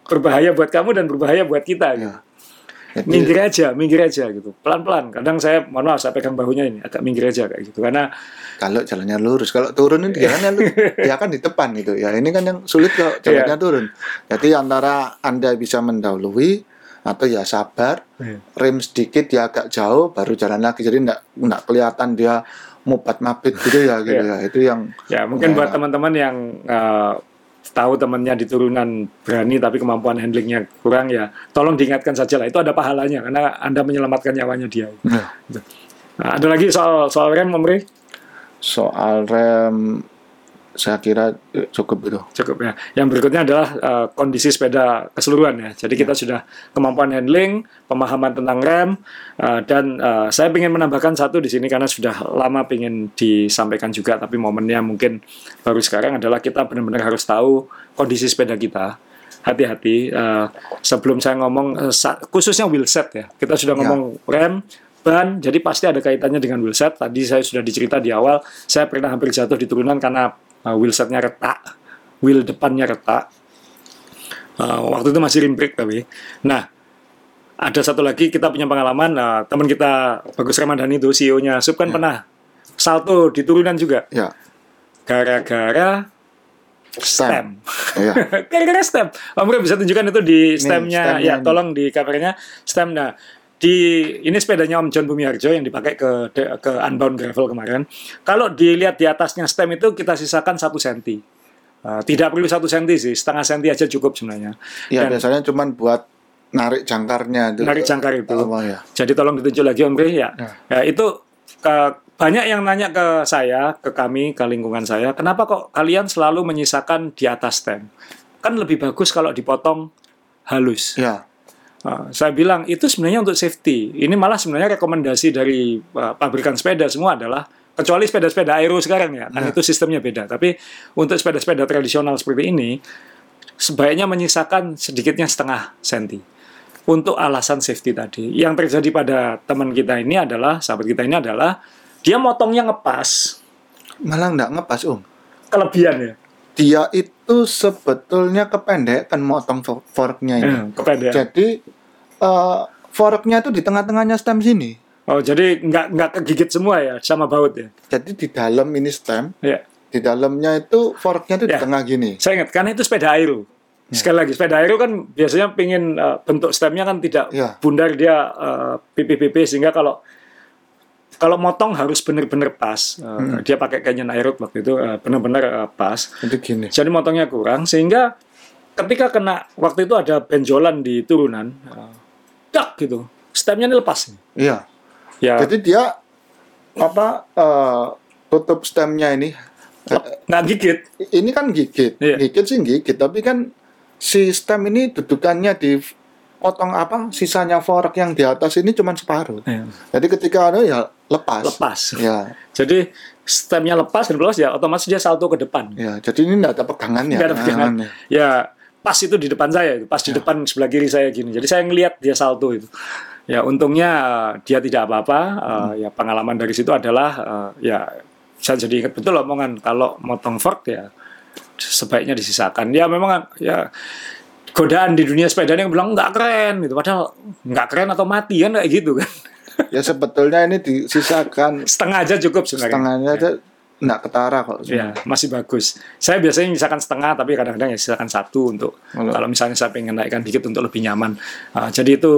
berbahaya buat kamu dan berbahaya buat kita gitu. Iya. Minggir aja minggir aja gitu pelan pelan kadang saya mohon maaf saya pegang bahunya ini agak minggir aja kayak gitu karena kalau jalannya lurus kalau turun ini jalannya lu dia kan di depan gitu ya ini kan yang sulit kalau Iya. jalannya turun jadi antara anda bisa mendahului atau ya sabar Iya. rem sedikit dia agak jauh baru jalan lagi jadi enggak enggak kelihatan dia mubat mabit gitu ya gitu Iya. ya itu yang Ya mungkin Ya. buat teman-teman yang eh, tahu temannya di turunan berani tapi kemampuan handlingnya kurang ya, tolong diingatkan saja lah itu ada pahalanya karena anda menyelamatkan nyawanya dia. Nah, Nah, ada lagi soal soal rem, Om Rey? soal rem saya kira eh, cukup itu. Cukup ya. Yang berikutnya adalah uh, kondisi sepeda keseluruhan ya. Jadi kita sudah kemampuan handling, pemahaman tentang rem, uh, dan uh, saya ingin menambahkan satu di sini karena sudah lama ingin disampaikan juga, tapi momennya mungkin baru sekarang adalah kita benar-benar harus tahu kondisi sepeda kita. Hati-hati uh, sebelum saya ngomong uh, sa- khususnya wheelset ya. Kita sudah Ya. ngomong rem, ban, jadi pasti ada kaitannya dengan wheelset. Tadi saya sudah dicerita di awal, saya pernah hampir jatuh di turunan karena uh, wheelsetnya retak, wheel depannya retak. Uh, waktu itu masih rim brake tapi. Nah, ada satu lagi kita punya pengalaman, uh, teman kita Bagus Ramadhani itu CEO-nya Sub kan pernah salto di turunan juga Ya, gara-gara stem. ya. Gara-gara stem. Om Bro bisa tunjukkan itu di stemnya, stemnya ya tolong di covernya stem. Nah, di ini sepedanya Om John Bumiharjo yang dipakai ke ke Unbound Gravel kemarin. Kalau dilihat di atasnya stem itu kita sisakan satu senti. Uh, tidak perlu satu senti sih, setengah senti aja cukup sebenarnya. Ya, Dan- biasanya cuman buat narik jangkarnya itu. Narik jangkar itu. Oh, ya. Jadi tolong ditunjuk lagi Om Bre ya. Ya. Ya, itu ke- banyak yang nanya ke saya, ke kami, ke lingkungan saya, kenapa kok kalian selalu menyisakan di atas stem? Kan lebih bagus kalau dipotong halus. Ya, Saya bilang itu sebenarnya untuk safety. Ini malah sebenarnya rekomendasi dari uh, pabrikan sepeda semua adalah kecuali sepeda-sepeda aero sekarang ya, kan Ya. itu sistemnya beda. Tapi untuk sepeda-sepeda tradisional seperti ini sebaiknya menyisakan sedikitnya setengah senti untuk alasan safety tadi. Yang terjadi pada teman kita ini adalah sahabat kita ini adalah dia motongnya ngepas malah nggak ngepas, Om. kelebihan ya, Dia itu sebetulnya kependekan motong for- forknya ini. Hmm, kepedean. Jadi eh, forknya itu di tengah-tengahnya stem sini. Oh jadi nggak nggak kegigit semua ya sama baut ya? Jadi di dalam ini stem, Ya. di dalamnya itu forknya itu di Ya. tengah gini. Saya ingat karena itu sepeda aero. Sekali lagi sepeda aero kan biasanya pingin uh, bentuk stemnya kan tidak Ya. bundar dia uh, pipi-pipi sehingga kalau kalau motong harus benar-benar pas. Uh, Dia pakai Canyon Aero waktu itu uh, benar-benar uh, pas. Itu gini. Jadi motongnya kurang sehingga ketika kena waktu itu ada benjolan di turunan, uh, dak gitu, stemnya ini lepas. Iya. Ya Jadi dia apa eh, tutup stemnya ini nggak gigit. ini kan gigit. Iya. Gigit sih gigit, tapi kan si stem ini dudukannya di potong apa sisanya fork yang di atas ini cuma separuh. Ya, Jadi ketika ada ya lepas. lepas. Ya, Jadi stemnya lepas dan lepas ya otomatis dia salto ke depan. ya. Jadi ini tidak ada pegangannya. Nggak ada pegangan. Nah, Ya pas itu di depan saya, pas di Ya. depan sebelah kiri saya gini. Jadi saya ngelihat dia salto itu. Ya untungnya uh, dia tidak apa-apa. Uh, Ya pengalaman dari situ adalah uh, ya saya jadi ingat betul omongan kalau motong fork ya sebaiknya disisakan. Ya memang ya godaan di dunia sepeda yang bilang nggak keren gitu. Padahal nggak keren atau mati kan kayak gitu kan. Ya sebetulnya ini disisakan Setengah aja cukup sebenarnya. setengahnya aja enggak ketara kok. Ya, masih bagus. Saya biasanya misalkan setengah, tapi kadang-kadang ya sisakan satu untuk Kalau- kalau misalnya saya pengen naikkan dikit untuk lebih nyaman. Ah, jadi itu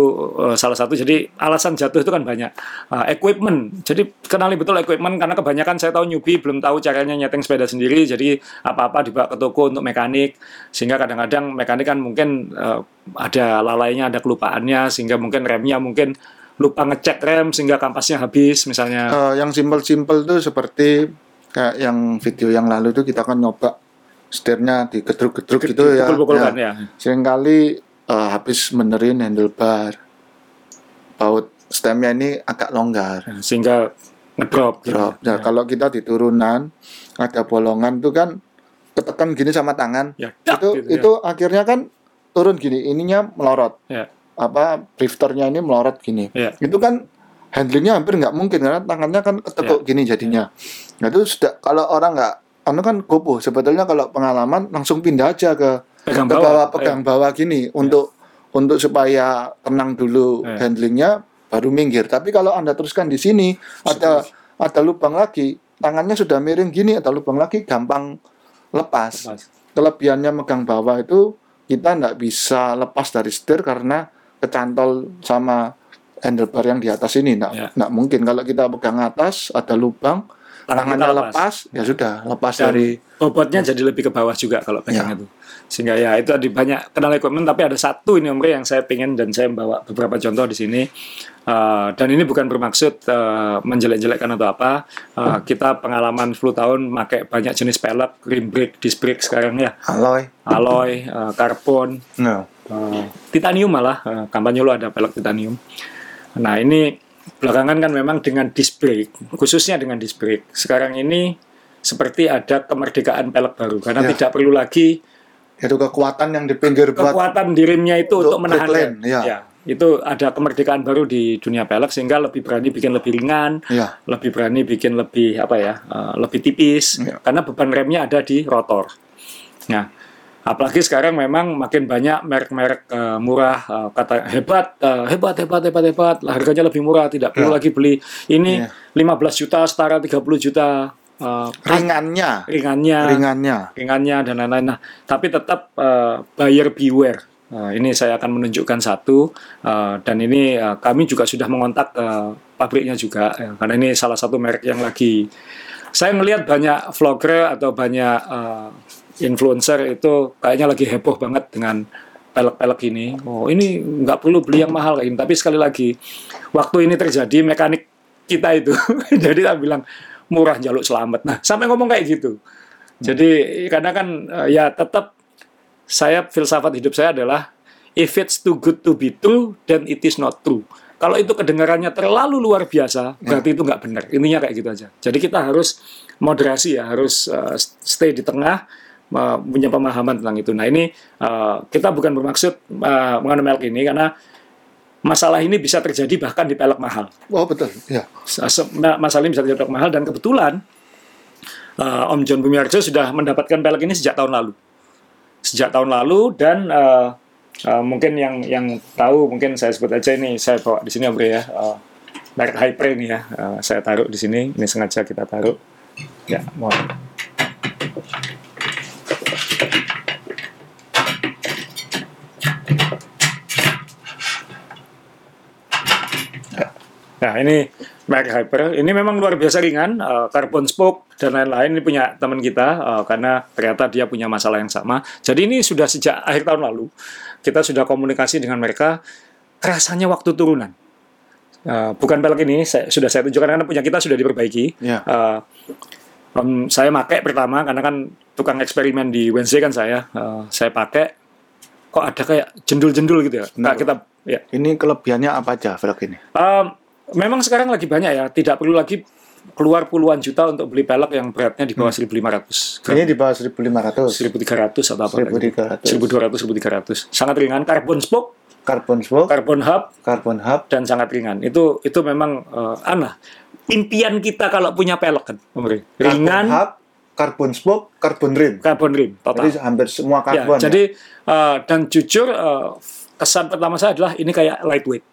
eh, salah satu. Jadi alasan jatuh itu kan banyak. Ah, equipment. Jadi kenali betul equipment karena kebanyakan saya tahu newbie belum tahu caranya nyeting sepeda sendiri. Jadi apa-apa dibawa ke toko untuk mekanik. Sehingga kadang-kadang mekanik kan mungkin eh, ada lalainya, ada kelupaannya, sehingga mungkin remnya mungkin lupa ngecek rem sehingga kampasnya habis misalnya. Eh, yang simpel-simpel tuh seperti kayak yang video yang lalu itu kita kan nyoba setirnya digedruk-gedruk gitu ya. Pukul-pukulkan Ya. ya. Seringkali eh, habis benerin handlebar. Baut stemnya ini agak longgar. Sehingga ngedrop. gitu. Drop. Nah, kalau kita di turunan ada bolongan tuh kan ketekan gini sama tangan. Ya, itu gitu ya. itu akhirnya kan turun gini, ininya melorot. Ya. Apa drifternya ini melorot gini. Ya. Itu kan handlingnya hampir nggak mungkin karena tangannya kan ketekuk gini jadinya. Nah itu sudah kalau orang nggak anu kan gopoh sebetulnya kalau pengalaman langsung pindah aja ke Pegang ke bawah. bawah pegang bawah gini untuk untuk supaya tenang dulu Ya. handlingnya baru minggir. Tapi kalau anda teruskan di sini ada ada lubang lagi tangannya sudah miring gini ada lubang lagi gampang lepas. Lepas. Kelebihannya megang bawah itu kita nggak bisa lepas dari setir karena kecantol sama handlebar yang di atas ini nggak Ya. nggak mungkin kalau kita pegang atas ada lubang tangan tangannya lepas. lepas, ya sudah lepas Dan dari bobotnya jadi lebih ke bawah juga kalau pegang Ya. itu sehingga ya itu ada banyak kenal equipment tapi ada satu ini Om yang saya pengen dan saya membawa beberapa contoh di sini Uh, dan ini bukan bermaksud uh, menjelek-jelekkan atau apa Uh, kita pengalaman 10 tahun pakai banyak jenis pelek rim brake disc brake sekarang ya alloy. alloy uh, karbon No. Uh, titanium malah uh, kampanye lo ada pelek titanium nah ini belakangan kan memang dengan disc brake khususnya dengan disc brake sekarang ini seperti ada kemerdekaan pelek baru karena Ya. tidak perlu lagi Itu kekuatan yang di pinggir buat kekuatan di rimnya itu Untuk untuk, menahan lane, rem. ya. itu ada kemerdekaan baru di dunia pelek sehingga lebih berani bikin lebih ringan ya. lebih berani bikin lebih apa ya uh, lebih tipis Ya. karena beban remnya ada di rotor. Nah, apalagi sekarang memang makin banyak merek-merek uh, murah uh, kata hebat uh, hebat hebat hebat hebat lah, harganya lebih murah tidak perlu Ya. lagi beli ini Ya. 15 juta setara 30 juta uh, ringannya, ringannya ringannya. ringannya dan lain-lain. Nah, tapi tetap uh, buyer beware. Uh, ini saya akan menunjukkan satu uh, dan ini uh, kami juga sudah mengontak uh, pabriknya juga ya, karena ini salah satu merek yang lagi saya melihat banyak vlogger atau banyak uh, influencer itu kayaknya lagi heboh banget dengan pelek-pelek ini. Oh ini nggak perlu beli yang mahal kayak ini. Tapi sekali lagi waktu ini terjadi mekanik kita itu jadi tak bilang murah jaluk selamat. Nah sampai ngomong kayak gitu. Jadi karena kan eh, ya tetap saya filsafat hidup saya adalah if it's too good to be true then it is not true. Kalau itu kedengarannya terlalu luar biasa, berarti itu nggak benar. Intinya kayak gitu aja. Jadi kita harus moderasi ya, harus eh, stay di tengah, eh, punya pemahaman tentang itu. Nah ini eh, kita bukan bermaksud uh, mengenai ini karena masalah ini bisa terjadi bahkan di pelek mahal. Oh betul, ya. Masalah ini bisa terjadi mahal dan kebetulan uh, Om John Bumiarjo sudah mendapatkan pelek ini sejak tahun lalu sejak tahun lalu dan uh, uh, mungkin yang yang tahu mungkin saya sebut aja ini saya bawa di sini Om Bre ya uh, merek Hyper ini ya Uh, saya taruh di sini ini sengaja kita taruh ya mohon Nah ini merek Hyper, ini memang luar biasa ringan, uh, carbon spoke dan lain-lain. Ini punya teman kita uh, karena ternyata dia punya masalah yang sama. Jadi ini sudah sejak akhir tahun lalu kita sudah komunikasi dengan mereka. Rasanya waktu turunan. Uh, bukan pelek ini, saya, sudah saya tunjukkan karena punya kita sudah diperbaiki. Ya. Uh, um, saya pakai pertama karena kan tukang eksperimen di Wednesday kan saya, uh, saya pakai kok ada kayak jendul-jendul gitu ya. Nah, kita ya Ini kelebihannya apa aja velg ini? Um, memang sekarang lagi banyak ya, tidak perlu lagi keluar puluhan juta untuk beli pelek yang beratnya di bawah 1.500 gram. Ini di bawah 1500. 1.300 atau apa? 1.200, 1.300. 1200. Sangat ringan, carbon spoke, Carbon spoke, carbon hub, carbon hub, dan sangat ringan. Itu itu memang uh, aneh. Impian kita kalau punya pelek kan, Om Ri. carbon ringan, hub, carbon spoke, carbon rim. carbon rim, total. Jadi hampir semua Ya, karbon. jadi uh, dan jujur uh, kesan pertama saya adalah ini kayak lightweight.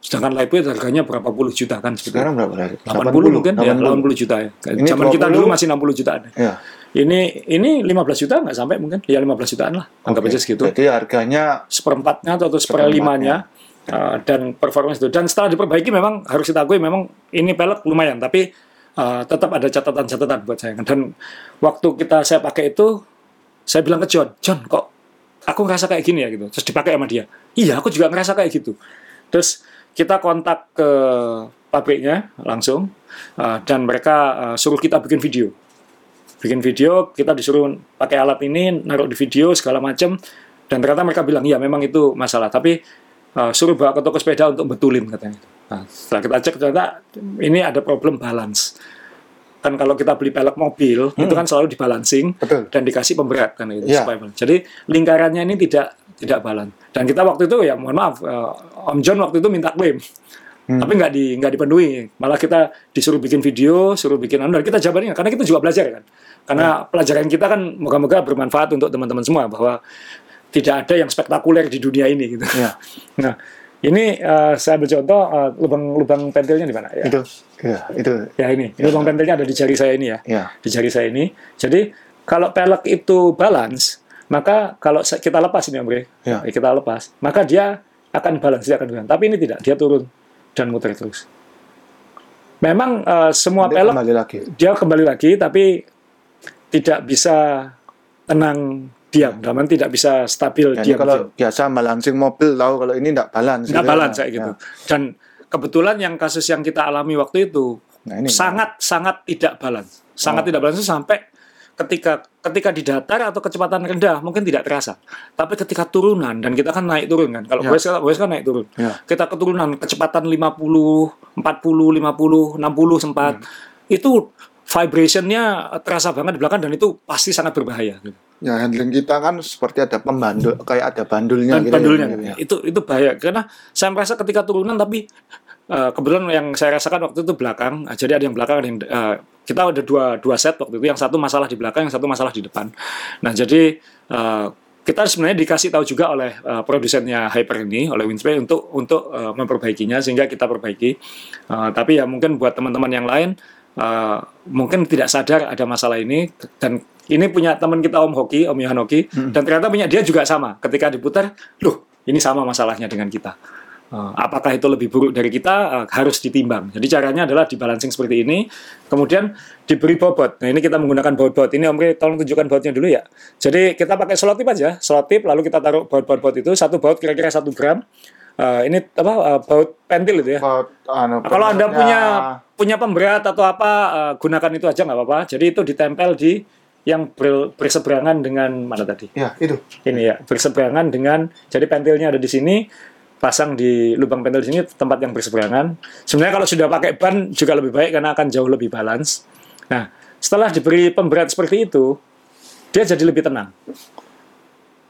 Sedangkan lightweight harganya berapa puluh juta kan. Sekarang berapa lagi? 80 mungkin ya 80. 80 juta ya. Ini Zaman kita 20. dulu masih 60 jutaan. Ya. Ini ini 15 juta nggak sampai mungkin ya 15 jutaan lah. Anggap Oke. aja segitu. Jadi harganya Seperempatnya atau seperlimanya uh, dan performance itu. Dan setelah diperbaiki memang harus kita akui memang ini pelek lumayan tapi uh, tetap ada catatan-catatan buat saya. Dan waktu kita saya pakai itu saya bilang ke John, John kok aku ngerasa kayak gini ya gitu. Terus dipakai sama dia. Iya, aku juga ngerasa kayak gitu. Terus kita kontak ke pabriknya langsung uh, dan mereka uh, suruh kita bikin video. Bikin video, kita disuruh pakai alat ini, naruh di video segala macam dan ternyata mereka bilang iya memang itu masalah, tapi uh, suruh bawa ke toko sepeda untuk betulin katanya. Nah, setelah kita cek ternyata ini ada problem balance. Kan kalau kita beli pelek mobil itu kan selalu dibalancing betul. dan dikasih pemberat kan itu Iya. supaya. Jadi lingkarannya ini tidak tidak balance. Dan kita waktu itu ya mohon maaf eh, Om John waktu itu minta klaim. Tapi nggak di nggak dipenuhi. Malah kita disuruh bikin video, suruh bikin anu kita jawabannya karena kita juga belajar kan. Karena pelajaran kita kan moga-moga bermanfaat untuk teman-teman semua bahwa tidak ada yang spektakuler di dunia ini gitu. Ya. Nah, ini eh, saya ambil contoh eh, lubang-lubang pentilnya di mana ya? Itu ya, itu Ya ini, lubang pentilnya ada di jari saya ini ya ya. di jari saya ini. Jadi kalau pelek itu balance, maka kalau kita lepas ini Om Ya. kita lepas, maka dia akan balance, dia akan balance. Tapi ini tidak, dia turun dan muter terus. Memang eh, semua Nanti pelek kembali lagi. dia kembali lagi tapi tidak bisa tenang diam, arti tidak bisa stabil Jadi diam. kalau biasa balancing mobil tahu kalau ini tidak balance. nggak gitu ya. balance kayak gitu. Dan kebetulan yang kasus yang kita alami waktu itu Nah, ini sangat sangat tidak balance, sangat Oh. tidak balance sampai ketika ketika di datar atau kecepatan rendah mungkin tidak terasa, tapi ketika turunan dan kita kan naik turun kan, kalau Ya. Wes kan kan naik turun, Ya. kita keturunan kecepatan 50, 40, 50, 60 sempat Hmm. itu vibrationnya terasa banget di belakang dan itu pasti sangat berbahaya. Gitu. Ya handling kita kan seperti ada pembandul kayak ada bandulnya dan gitu. bandulnya. ya. itu itu bahaya. Karena saya merasa ketika turunan tapi eh, kebetulan yang saya rasakan waktu itu belakang. Eh, jadi ada yang belakang ada yang eh, kita ada dua dua set waktu itu. Yang satu masalah di belakang yang satu masalah di depan. Nah jadi eh, kita sebenarnya dikasih tahu juga oleh eh, produsennya Hyper ini oleh Winspray untuk untuk eh, memperbaikinya sehingga kita perbaiki. Eh, tapi ya mungkin buat teman-teman yang lain eh, mungkin tidak sadar ada masalah ini. Dan ini punya teman kita Om Hoki, Om Yohan Hoki, dan ternyata punya dia juga sama. Ketika diputar, loh ini sama masalahnya dengan kita. Eh, apakah itu lebih buruk dari kita Eh, harus ditimbang. Jadi caranya adalah dibalancing seperti ini, kemudian diberi bobot. Nah ini kita menggunakan baut-baut. Ini Om Ri, tolong tunjukkan bautnya dulu ya. Jadi kita pakai slot tip aja, slot tip, lalu kita taruh baut-baut itu. Satu baut kira-kira satu gram. Eh, ini apa eh, baut pentil itu ya. Kalau, anu, Kalau Anda punya punya pemberat atau apa, eh, gunakan itu aja nggak apa-apa. Jadi itu ditempel di yang ber- berseberangan dengan mana tadi? ya itu Ini ya, berseberangan dengan jadi pentilnya ada di sini, pasang di lubang pentil di sini tempat yang berseberangan. Sebenarnya kalau sudah pakai ban juga lebih baik karena akan jauh lebih balance. Nah, setelah diberi pemberat seperti itu, dia jadi lebih tenang.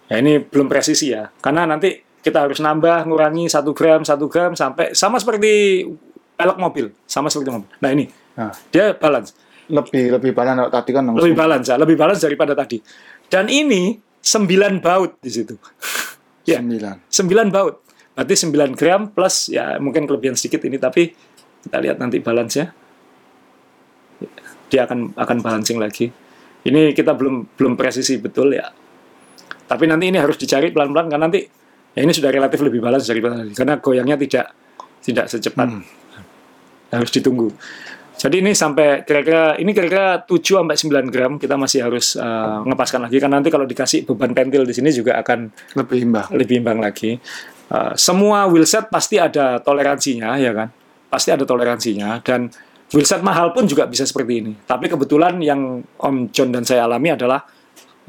Ya ini belum presisi ya, karena nanti kita harus nambah, ngurangi satu gram, satu gram sampai sama seperti pelek mobil, sama seperti mobil. Nah ini, Nah, dia balance, lebih lebih balance tadi kan lebih balance, ya, lebih balance daripada tadi. Dan ini 9 baut di situ. ya. sembilan. 9 baut. Berarti 9 gram plus ya mungkin kelebihan sedikit ini tapi kita lihat nanti balance ya. Dia akan akan balancing lagi. Ini kita belum belum presisi betul ya. Tapi nanti ini harus dicari pelan-pelan karena nanti ya ini sudah relatif lebih balance daripada tadi karena goyangnya tidak tidak secepat. Harus ditunggu. Jadi ini sampai kira-kira ini kira-kira 7 sampai 9 gram kita masih harus eh, ngepaskan lagi karena nanti kalau dikasih beban pentil di sini juga akan lebih imbang. lebih imbang lagi. Uh, semua wheelset pasti ada toleransinya, ya kan? Pasti ada toleransinya dan wheelset mahal pun juga bisa seperti ini. Tapi kebetulan yang Om John dan saya alami adalah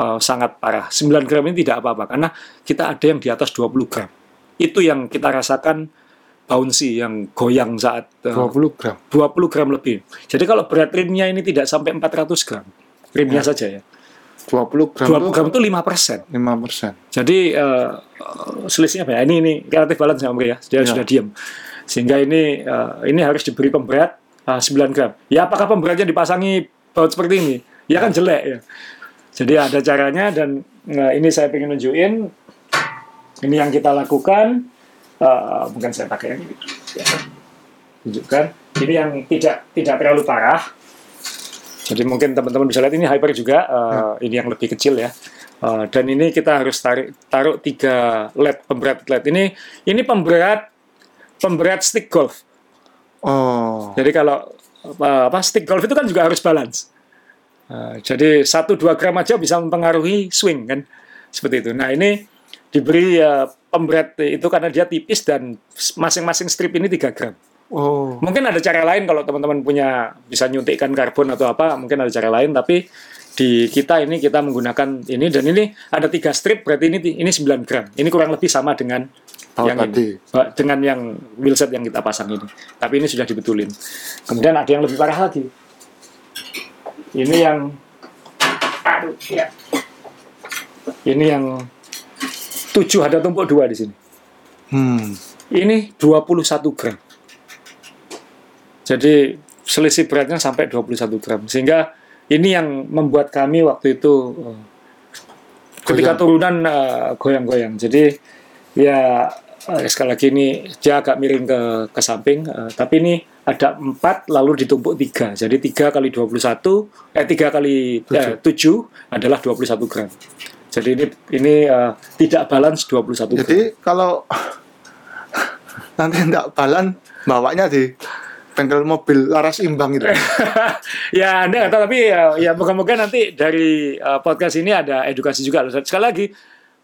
uh, sangat parah. 9 gram ini tidak apa-apa karena kita ada yang di atas 20 gram. Itu yang kita rasakan bouncy yang goyang saat uh, 20 gram. 20 gram lebih. Jadi kalau berat rimnya ini tidak sampai 400 gram, rimnya saja ya. 20 gram 20 gram itu 5 persen. 5 persen. Jadi eh, selisihnya apa ya? Ini ini relatif balance ya Om ya. Dia Ya. sudah diam. Sehingga ini eh, ini harus diberi pemberat eh, 9 gram. Ya apakah pemberatnya dipasangi baut seperti ini? Ya kan jelek ya. Jadi ada caranya dan nah, ini saya ingin nunjukin ini yang kita lakukan Eh, mungkin saya pakai yang ini. Ya. Tunjukkan. Ini yang tidak tidak terlalu parah. Jadi mungkin teman-teman bisa lihat ini hyper juga, eh, ini yang lebih kecil ya. Eh, dan ini kita harus tarik taruh tiga led pemberat led. Ini ini pemberat pemberat stick golf. Oh, Jadi kalau apa, apa stick golf itu kan juga harus balance. Eh, jadi satu dua gram aja bisa mempengaruhi swing kan, seperti itu. Nah ini diberi eh, pemberat itu karena dia tipis dan masing-masing strip ini 3 gram. oh, Mungkin ada cara lain kalau teman-teman punya bisa nyuntikkan karbon atau apa, mungkin ada cara lain. Tapi di kita ini kita menggunakan ini dan ini ada tiga strip berarti ini ini 9 gram. Ini kurang lebih sama dengan Baut yang tadi. ini, Ba- dengan yang wheelset yang kita pasang ini. Tapi ini sudah dibetulin. Kemudian ada yang lebih parah lagi. Ini yang aduh ya. Ini yang 7 ada tumpuk dua di sini. Hmm. Ini 21 gram. Jadi selisih beratnya sampai 21 gram. Sehingga ini yang membuat kami waktu itu eh, ketika turunan eh, goyang-goyang. Jadi ya eh, sekali lagi ini dia agak miring ke ke samping, eh, tapi ini ada 4 lalu ditumpuk 3. Jadi 3 kali 21 eh 3 kali eh, 7 adalah 21 gram. Jadi ini ini eh, tidak balance 21 gram. Jadi kalau nanti tidak balance bawanya di bengkel mobil laras imbang itu. ya anda nggak tahu tapi ya, ya moga-moga nanti dari uh, podcast ini ada edukasi juga. Sekali lagi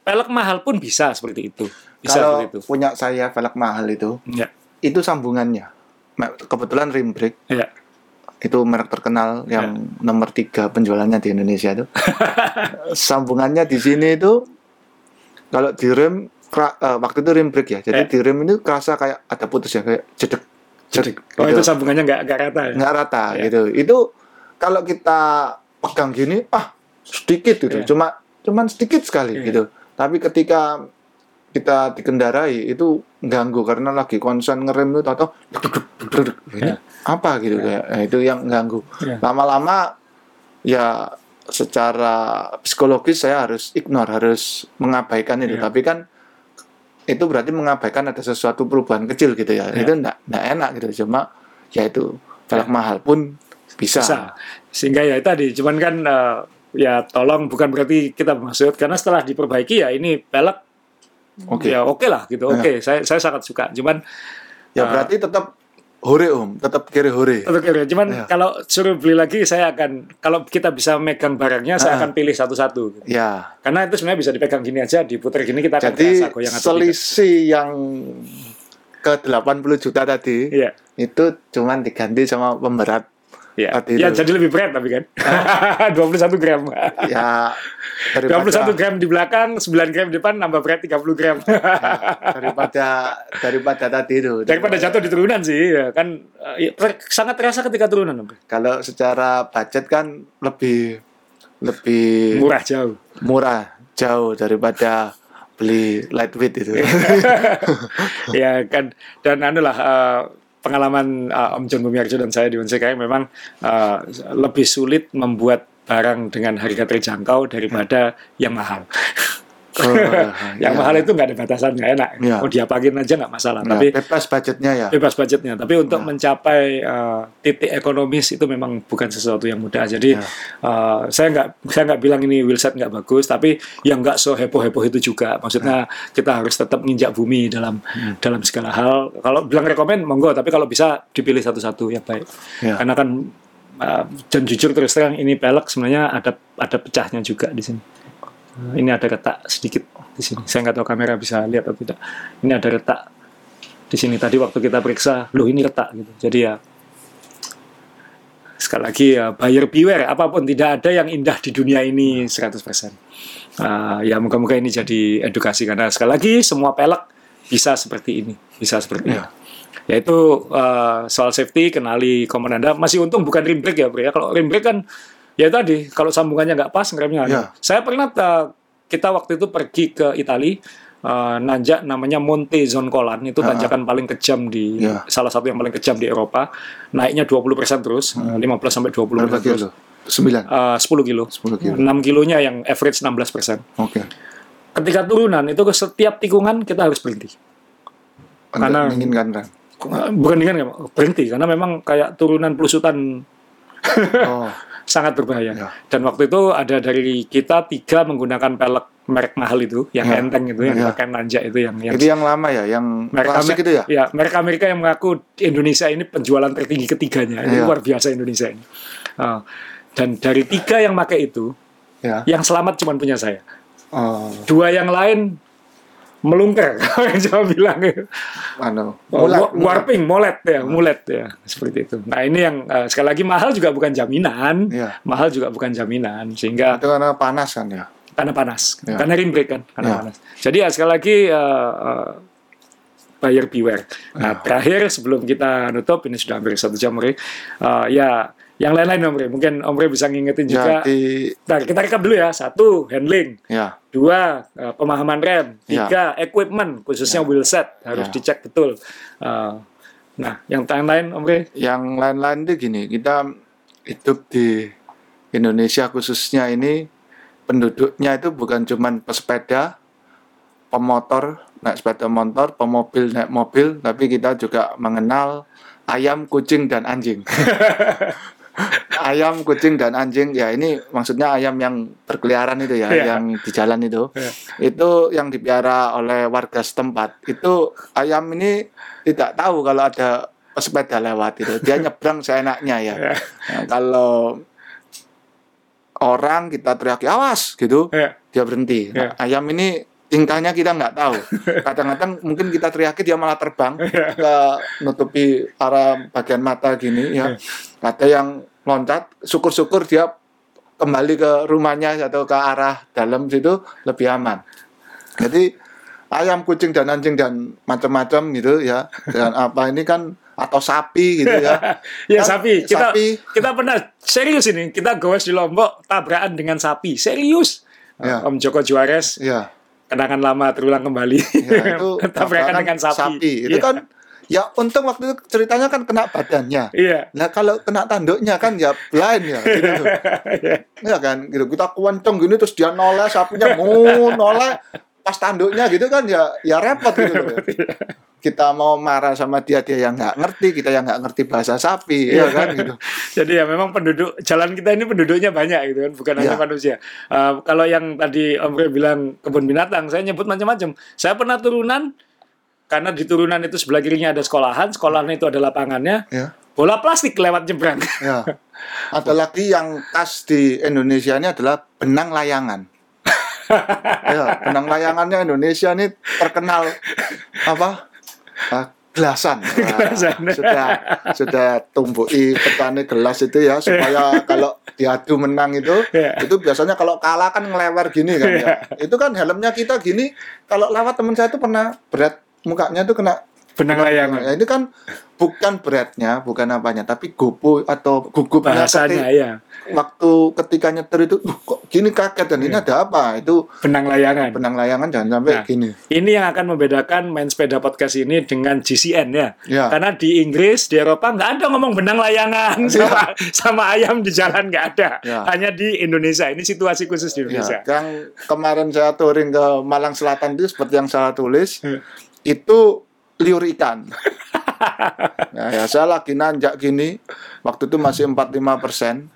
pelek mahal pun bisa seperti itu. Bisa Kalau seperti itu. punya saya velg mahal itu, Ya, itu sambungannya. Kebetulan rim brake ya, itu merek terkenal yang nomor tiga penjualannya di Indonesia itu. Sambungannya di sini itu kalau di rem kera- eh, waktu itu rim brake ya. Jadi Ya. di rem ini kerasa kayak ada putus ya kayak jedek jedek. Oh gitu. itu sambungannya nggak nggak rata ya? nggak rata Ya. gitu. Itu kalau kita pegang gini ah sedikit gitu. Ya. Cuma cuman sedikit sekali Ya. gitu. Tapi ketika kita dikendarai itu ganggu karena lagi konsen ngerem itu atau ini Ya. apa gitu kayak eh, itu yang ganggu. Ya. Lama-lama ya secara psikologis saya harus ignore, harus mengabaikan itu. Ya. Tapi kan itu berarti mengabaikan ada sesuatu perubahan kecil gitu ya. Ya. Itu enggak, enggak enak gitu. Cuma ya itu velg mahal pun bisa. Bisa. Sehingga ya tadi, cuman kan eh, ya tolong bukan berarti kita maksud karena setelah diperbaiki ya ini pelek Oke. ya oke lah gitu. Ya. Oke, saya saya sangat suka. Cuman Ya Ah. berarti tetap hore Om, tetap kiri hore. Oke, oke. cuman Ya. kalau suruh beli lagi saya akan kalau kita bisa megang barangnya saya Ah. akan pilih satu-satu. gitu. Ya. Karena itu sebenarnya bisa dipegang gini aja, diputar gini kita akan Jadi kerasa goyang atau tidak. selisih yang ke 80 juta tadi Iya. itu cuman diganti sama pemberat. Iya. Tadi Ya itu. jadi lebih berat tapi kan. 21 gram. Ya 21 gram di belakang, 9 gram di depan nambah berat 30 gram. daripada daripada tadi itu. Daripada jatuh di turunan sih, ya kan eh, ya, ter- sangat terasa ketika turunan. Kalau secara budget kan lebih lebih Murah jauh. murah jauh daripada beli lightweight itu. ya kan dan anu lah eh, pengalaman eh, Om John Bumiarjo dan saya di Unsekai memang eh, lebih sulit membuat barang dengan harga terjangkau daripada yang mahal. Yang ya. mahal itu nggak ada batasan nggak enak. Ya. Mau diapakin aja nggak masalah. Nah, Tapi bebas budgetnya ya. bebas budgetnya. Tapi untuk mencapai eh, titik ekonomis itu memang bukan sesuatu yang mudah. Jadi Ya. eh, saya nggak saya nggak bilang ini wheelset nggak bagus, tapi yang nggak so heboh heboh itu juga. Maksudnya kita harus tetap nginjak bumi dalam Hmm. dalam segala hal. Kalau bilang rekomend monggo, tapi kalau bisa dipilih satu-satu yang baik. Ya. Karena kan eh, dan jujur terus terang ini pelek sebenarnya ada ada pecahnya juga di sini. Ini ada retak sedikit di sini. Saya nggak tahu kamera bisa lihat atau tidak. Ini ada retak di sini tadi waktu kita periksa, loh ini retak gitu. Jadi ya sekali lagi ya buyer beware apa pun tidak ada yang indah di dunia ini 100%. Ah, ya moga-moga ini jadi edukasi karena sekali lagi semua pelek bisa seperti ini, bisa seperti ini. Ya. Yaitu eh, soal safety kenali komponen Anda. Masih untung bukan rim brake ya, Bro ya. Kalau rim brake kan ya tadi kalau sambungannya nggak pas ngeremnya. Ya. Saya pernah eh, kita waktu itu pergi ke Italia eh, nanjak namanya Monte Zoncolan itu tanjakan paling kejam di Ya. salah satu yang paling kejam di Eropa. Naiknya 20% terus, eh, 15 sampai 20% Berapa terus. kilo? 9. Eh, 10 kilo. 10 kilo. 6 kilonya yang average 16%. Oke. Ketika turunan itu ke setiap tikungan kita harus berhenti. Karena- Karena menginginkan kan. Bukan dengan ya, berhenti karena memang kayak turunan pelusutan Oh, sangat berbahaya. Ya. Dan waktu itu ada dari kita tiga menggunakan pelek merek mahal itu, yang Ya. enteng itu, yang Ya. pakai nanjak itu, yang yang itu yang lama ya, yang merek klasik itu ya. Ya, merek Amerika yang mengaku Indonesia ini penjualan tertinggi ketiganya. Ini Ya. luar biasa Indonesia ini. Ah, dan dari tiga yang pakai itu, Ya. yang selamat cuma punya saya. Oh, Dua yang lain melungker, yang saya bilang. anu. Oh, Mulat, wa- warping, molet ya, mulet ya, seperti itu. Nah ini yang eh, sekali lagi mahal juga bukan jaminan, Iya. mahal juga bukan jaminan, sehingga Itu karena panas kan ya. karena panas, Ya. karena rim brake kan, karena Ya. panas. Jadi ya sekali lagi eh, eh, buyer beware. Nah Ya. terakhir sebelum kita nutup ini sudah hampir satu jam. Eh, ya yang lain-lain Omri, mungkin Omri bisa ngingetin juga. Jadi Nah, kita rekap dulu ya. Satu, handling. ya, Dua, eh, pemahaman rem. Ya. Tiga, equipment, khususnya wheel set harus Ya. dicek betul. Eh, nah, yang lain-lain, Omri, yang lain-lain itu gini, kita hidup di Indonesia khususnya ini penduduknya itu bukan cuman pesepeda, pemotor, naik sepeda motor, pemobil naik mobil, tapi kita juga mengenal ayam, kucing dan anjing. ayam, kucing dan anjing ya ini maksudnya ayam yang berkeliaran itu ya, Iya. yang di jalan itu. Iya. Itu yang dipiara oleh warga setempat. Itu ayam ini tidak tahu kalau ada pesepeda lewat itu dia nyebrang seenaknya ya Ya. Nah, kalau orang kita teriaki awas gitu Ya. dia berhenti Nah, ayam ini tingkahnya kita nggak tahu. Kadang-kadang mungkin kita teriaki dia malah terbang ke nutupi arah bagian mata gini ya. Ada yang loncat syukur-syukur dia kembali ke rumahnya atau ke arah dalam situ lebih aman. Jadi ayam kucing dan anjing dan macam-macam gitu ya. Dan apa ini kan atau sapi gitu ya. Ya Kan sapi, kita sapi. kita pernah serius ini, kita goes di Lombok tabrakan dengan sapi, serius. Ya. Om Joko Juarez. Ya kenangan lama terulang kembali. ya itu tabrakan dengan sapi. itu Iya. kan ya untung waktu itu ceritanya kan kena badannya Iya. Nah kalau kena tanduknya kan ya blind ya gitu loh. Ya kan gitu kita kuenceng gini terus dia noleh sapinya mau noleh pas tanduknya gitu kan ya ya repot gitu loh. Kita mau marah sama dia dia yang nggak ngerti kita yang nggak ngerti bahasa sapi ya kan gitu. Jadi ya memang penduduk jalan kita ini penduduknya banyak gitu kan, bukan hanya Iya. manusia. Eh, kalau yang tadi Om Rey bilang kebun binatang, saya nyebut macam-macam. Saya pernah turunan karena di turunan itu sebelah kirinya ada sekolahan, sekolahan itu ada lapangannya, Ya. bola plastik lewat nyebrang. Ya. Ada lagi yang khas di Indonesia ini adalah benang layangan. ya, benang layangannya Indonesia ini terkenal apa? Ah, gelasan. Wah, Gelasan. sudah sudah tumbuhi petani gelas itu ya supaya kalau diadu menang itu Ya. itu biasanya kalau kalah kan ngelewer gini kan ya. Itu kan helmnya kita gini kalau lewat teman saya itu pernah berat mukanya itu kena Benang layangan. Nah, ini kan bukan beratnya, bukan apanya, tapi gopo atau gugupnya Bahasanya ya, waktu ketika nyetir itu "Duh, kok gini kaget dan ini ada apa? Itu benang layangan. benang layangan jangan sampai Nah. gini. Ini yang akan membedakan main sepeda podcast ini dengan GCN ya. Ya. Karena di Inggris, di Eropa nggak ada ngomong benang layangan sama, sama ayam di jalan nggak ada. Ya. Hanya di Indonesia. Ini situasi khusus di Ya, Indonesia. yang kemarin saya touring ke Malang Selatan itu seperti yang saya tulis, Hmm. itu liur ikan. nah, ya saya lagi nanjak gini, waktu itu masih 45 persen,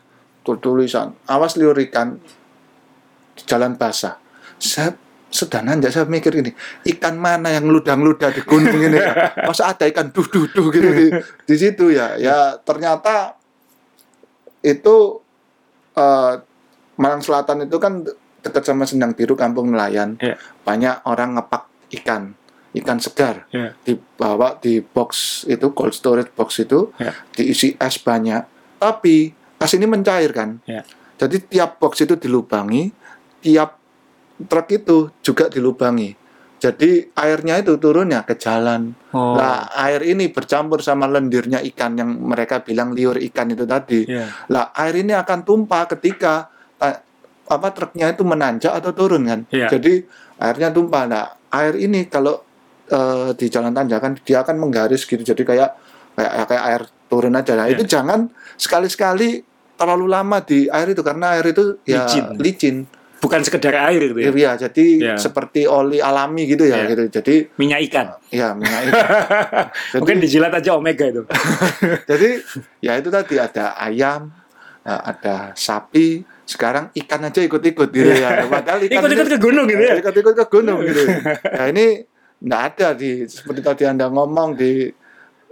tulisan, awas liur ikan di jalan basah. Saya sedang nanjak, saya mikir gini, ikan mana yang ludah-ludah di gunung ini ya? Masa ada ikan duh duh duh gitu di, di situ ya? Ya ternyata itu eh, Malang Selatan itu kan dekat sama Sendang Biru Kampung Nelayan. Ya. Banyak orang ngepak ikan, ikan segar Ya. dibawa di box itu cold storage box itu Ya. diisi es banyak. Tapi es ini mencair kan. Ya. Jadi tiap box itu dilubangi, tiap truk itu juga dilubangi. Jadi airnya itu turunnya ke jalan. Oh. Lah air ini bercampur sama lendirnya ikan yang mereka bilang liur ikan itu tadi. Ya. Lah air ini akan tumpah ketika ta- apa truknya itu menanjak atau turun kan. Iya. Jadi airnya tumpah. Nah, air ini kalau eh, di jalan tanjakan dia akan menggaris gitu. Jadi kayak kayak kayak air turun aja. Nah, Iya. itu jangan sekali-sekali terlalu lama di air itu karena air itu ya Licin. licin. Bukan sekedar air gitu ya. Ya, jadi Iya. seperti oli alami gitu ya Iya. gitu. Jadi Minyak ikan. ya minyak ikan. Jadi- Mungkin dijilat aja omega itu. Jadi ya itu tadi ada ayam, eh, ada sapi, sekarang ikan aja ikut-ikut gitu ya. Padahal ikan Ikut-ikut ke gunung gitu ya. Ikut-ikut ke gunung gitu. Nah ini nggak ada di seperti tadi anda ngomong di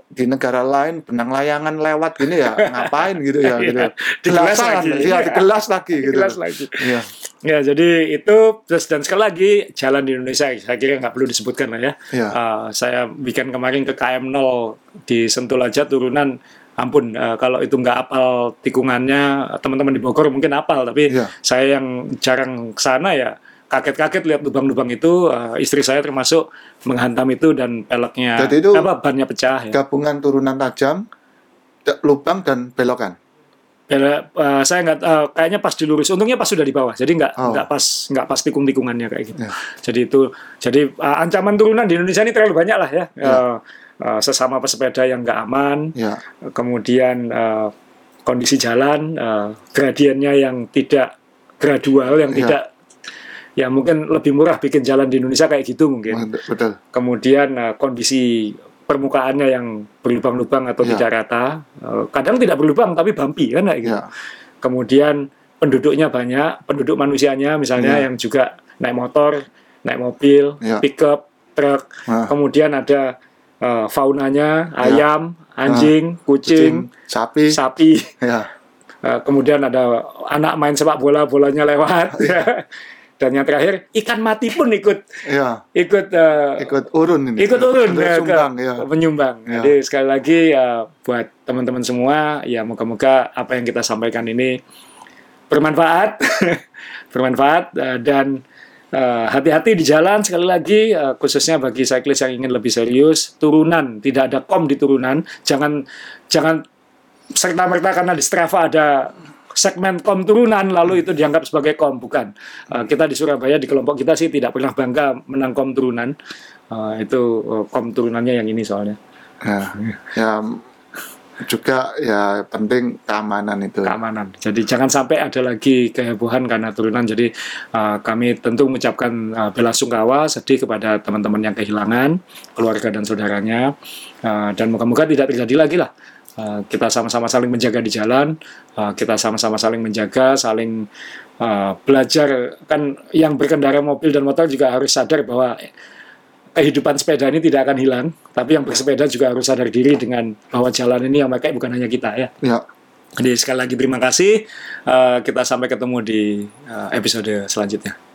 di negara lain benang layangan lewat gini ya ngapain gitu ya gitu. Iya, digelas lagi. Iya, digelas lagi gitu. Lagi. Iya. Ya, jadi itu terus dan sekali lagi jalan di Indonesia saya kira nggak perlu disebutkan lah ya. Iya. Uh, saya bikin kemarin ke KM 0 di Sentul aja turunan ampun uh, kalau itu nggak apal tikungannya teman-teman di Bogor mungkin apal tapi Iya. saya yang jarang ke sana ya kaget-kaget lihat lubang-lubang itu uh, istri saya termasuk menghantam itu dan peleknya Jadi itu- apa bannya pecah ya. Gabungan turunan tajam, lubang dan belokan. Bela- uh, saya nggak uh, kayaknya pas dilurus untungnya pas sudah di bawah jadi nggak Oh. nggak pas nggak pas tikung-tikungannya kayak gitu Ya. jadi itu jadi uh, ancaman turunan di Indonesia ini terlalu banyak lah ya, Ya. Uh, uh, sesama pesepeda yang nggak aman Ya. kemudian uh, kondisi jalan uh, gradiennya yang tidak gradual yang Ya. tidak ya mungkin lebih murah bikin jalan di Indonesia kayak gitu mungkin Betul. kemudian uh, kondisi permukaannya yang berlubang-lubang atau Ya. tidak rata Uh, kadang tidak berlubang tapi bumpy kan kayak gitu Ya. kemudian penduduknya banyak penduduk manusianya misalnya Ya. yang juga naik motor naik mobil Ya. pickup truk Nah. kemudian ada uh, faunanya Ya. ayam anjing, kucing, sapi, sapi. ya, Uh, kemudian ada anak main sepak bola, bolanya lewat. ya. Dan yang terakhir ikan mati pun ikut ya, ikut uh, ikut urun ini. ikut Ikut ya, ke- ya. menyumbang. Ya. Jadi sekali lagi uh, buat teman-teman semua ya moga-moga apa yang kita sampaikan ini bermanfaat, bermanfaat uh, dan uh, hati-hati di jalan sekali lagi uh, khususnya bagi cyclist yang ingin lebih serius turunan tidak ada kom di turunan jangan jangan serta merta karena di Strava ada segmen kom turunan lalu itu dianggap sebagai kom bukan Uh, kita di Surabaya di kelompok kita sih tidak pernah bangga menang kom turunan Uh, itu uh, kom turunannya yang ini soalnya Ya, ya juga ya penting keamanan itu. keamanan. Jadi jangan sampai ada lagi kehebohan karena turunan. Jadi uh, kami tentu mengucapkan uh, bela sungkawa sedih kepada teman-teman yang kehilangan keluarga dan saudaranya Uh, dan moga-moga tidak terjadi lagi lah. Uh, kita sama-sama saling menjaga di jalan, uh, kita sama-sama saling menjaga, saling uh, belajar. Kan yang berkendara mobil dan motor juga harus sadar bahwa kehidupan sepeda ini tidak akan hilang, tapi yang bersepeda juga harus sadar diri dengan bahwa jalan ini yang pakai bukan hanya kita ya. Ya, Jadi sekali lagi terima kasih. Eh, kita sampai ketemu di eh, episode selanjutnya.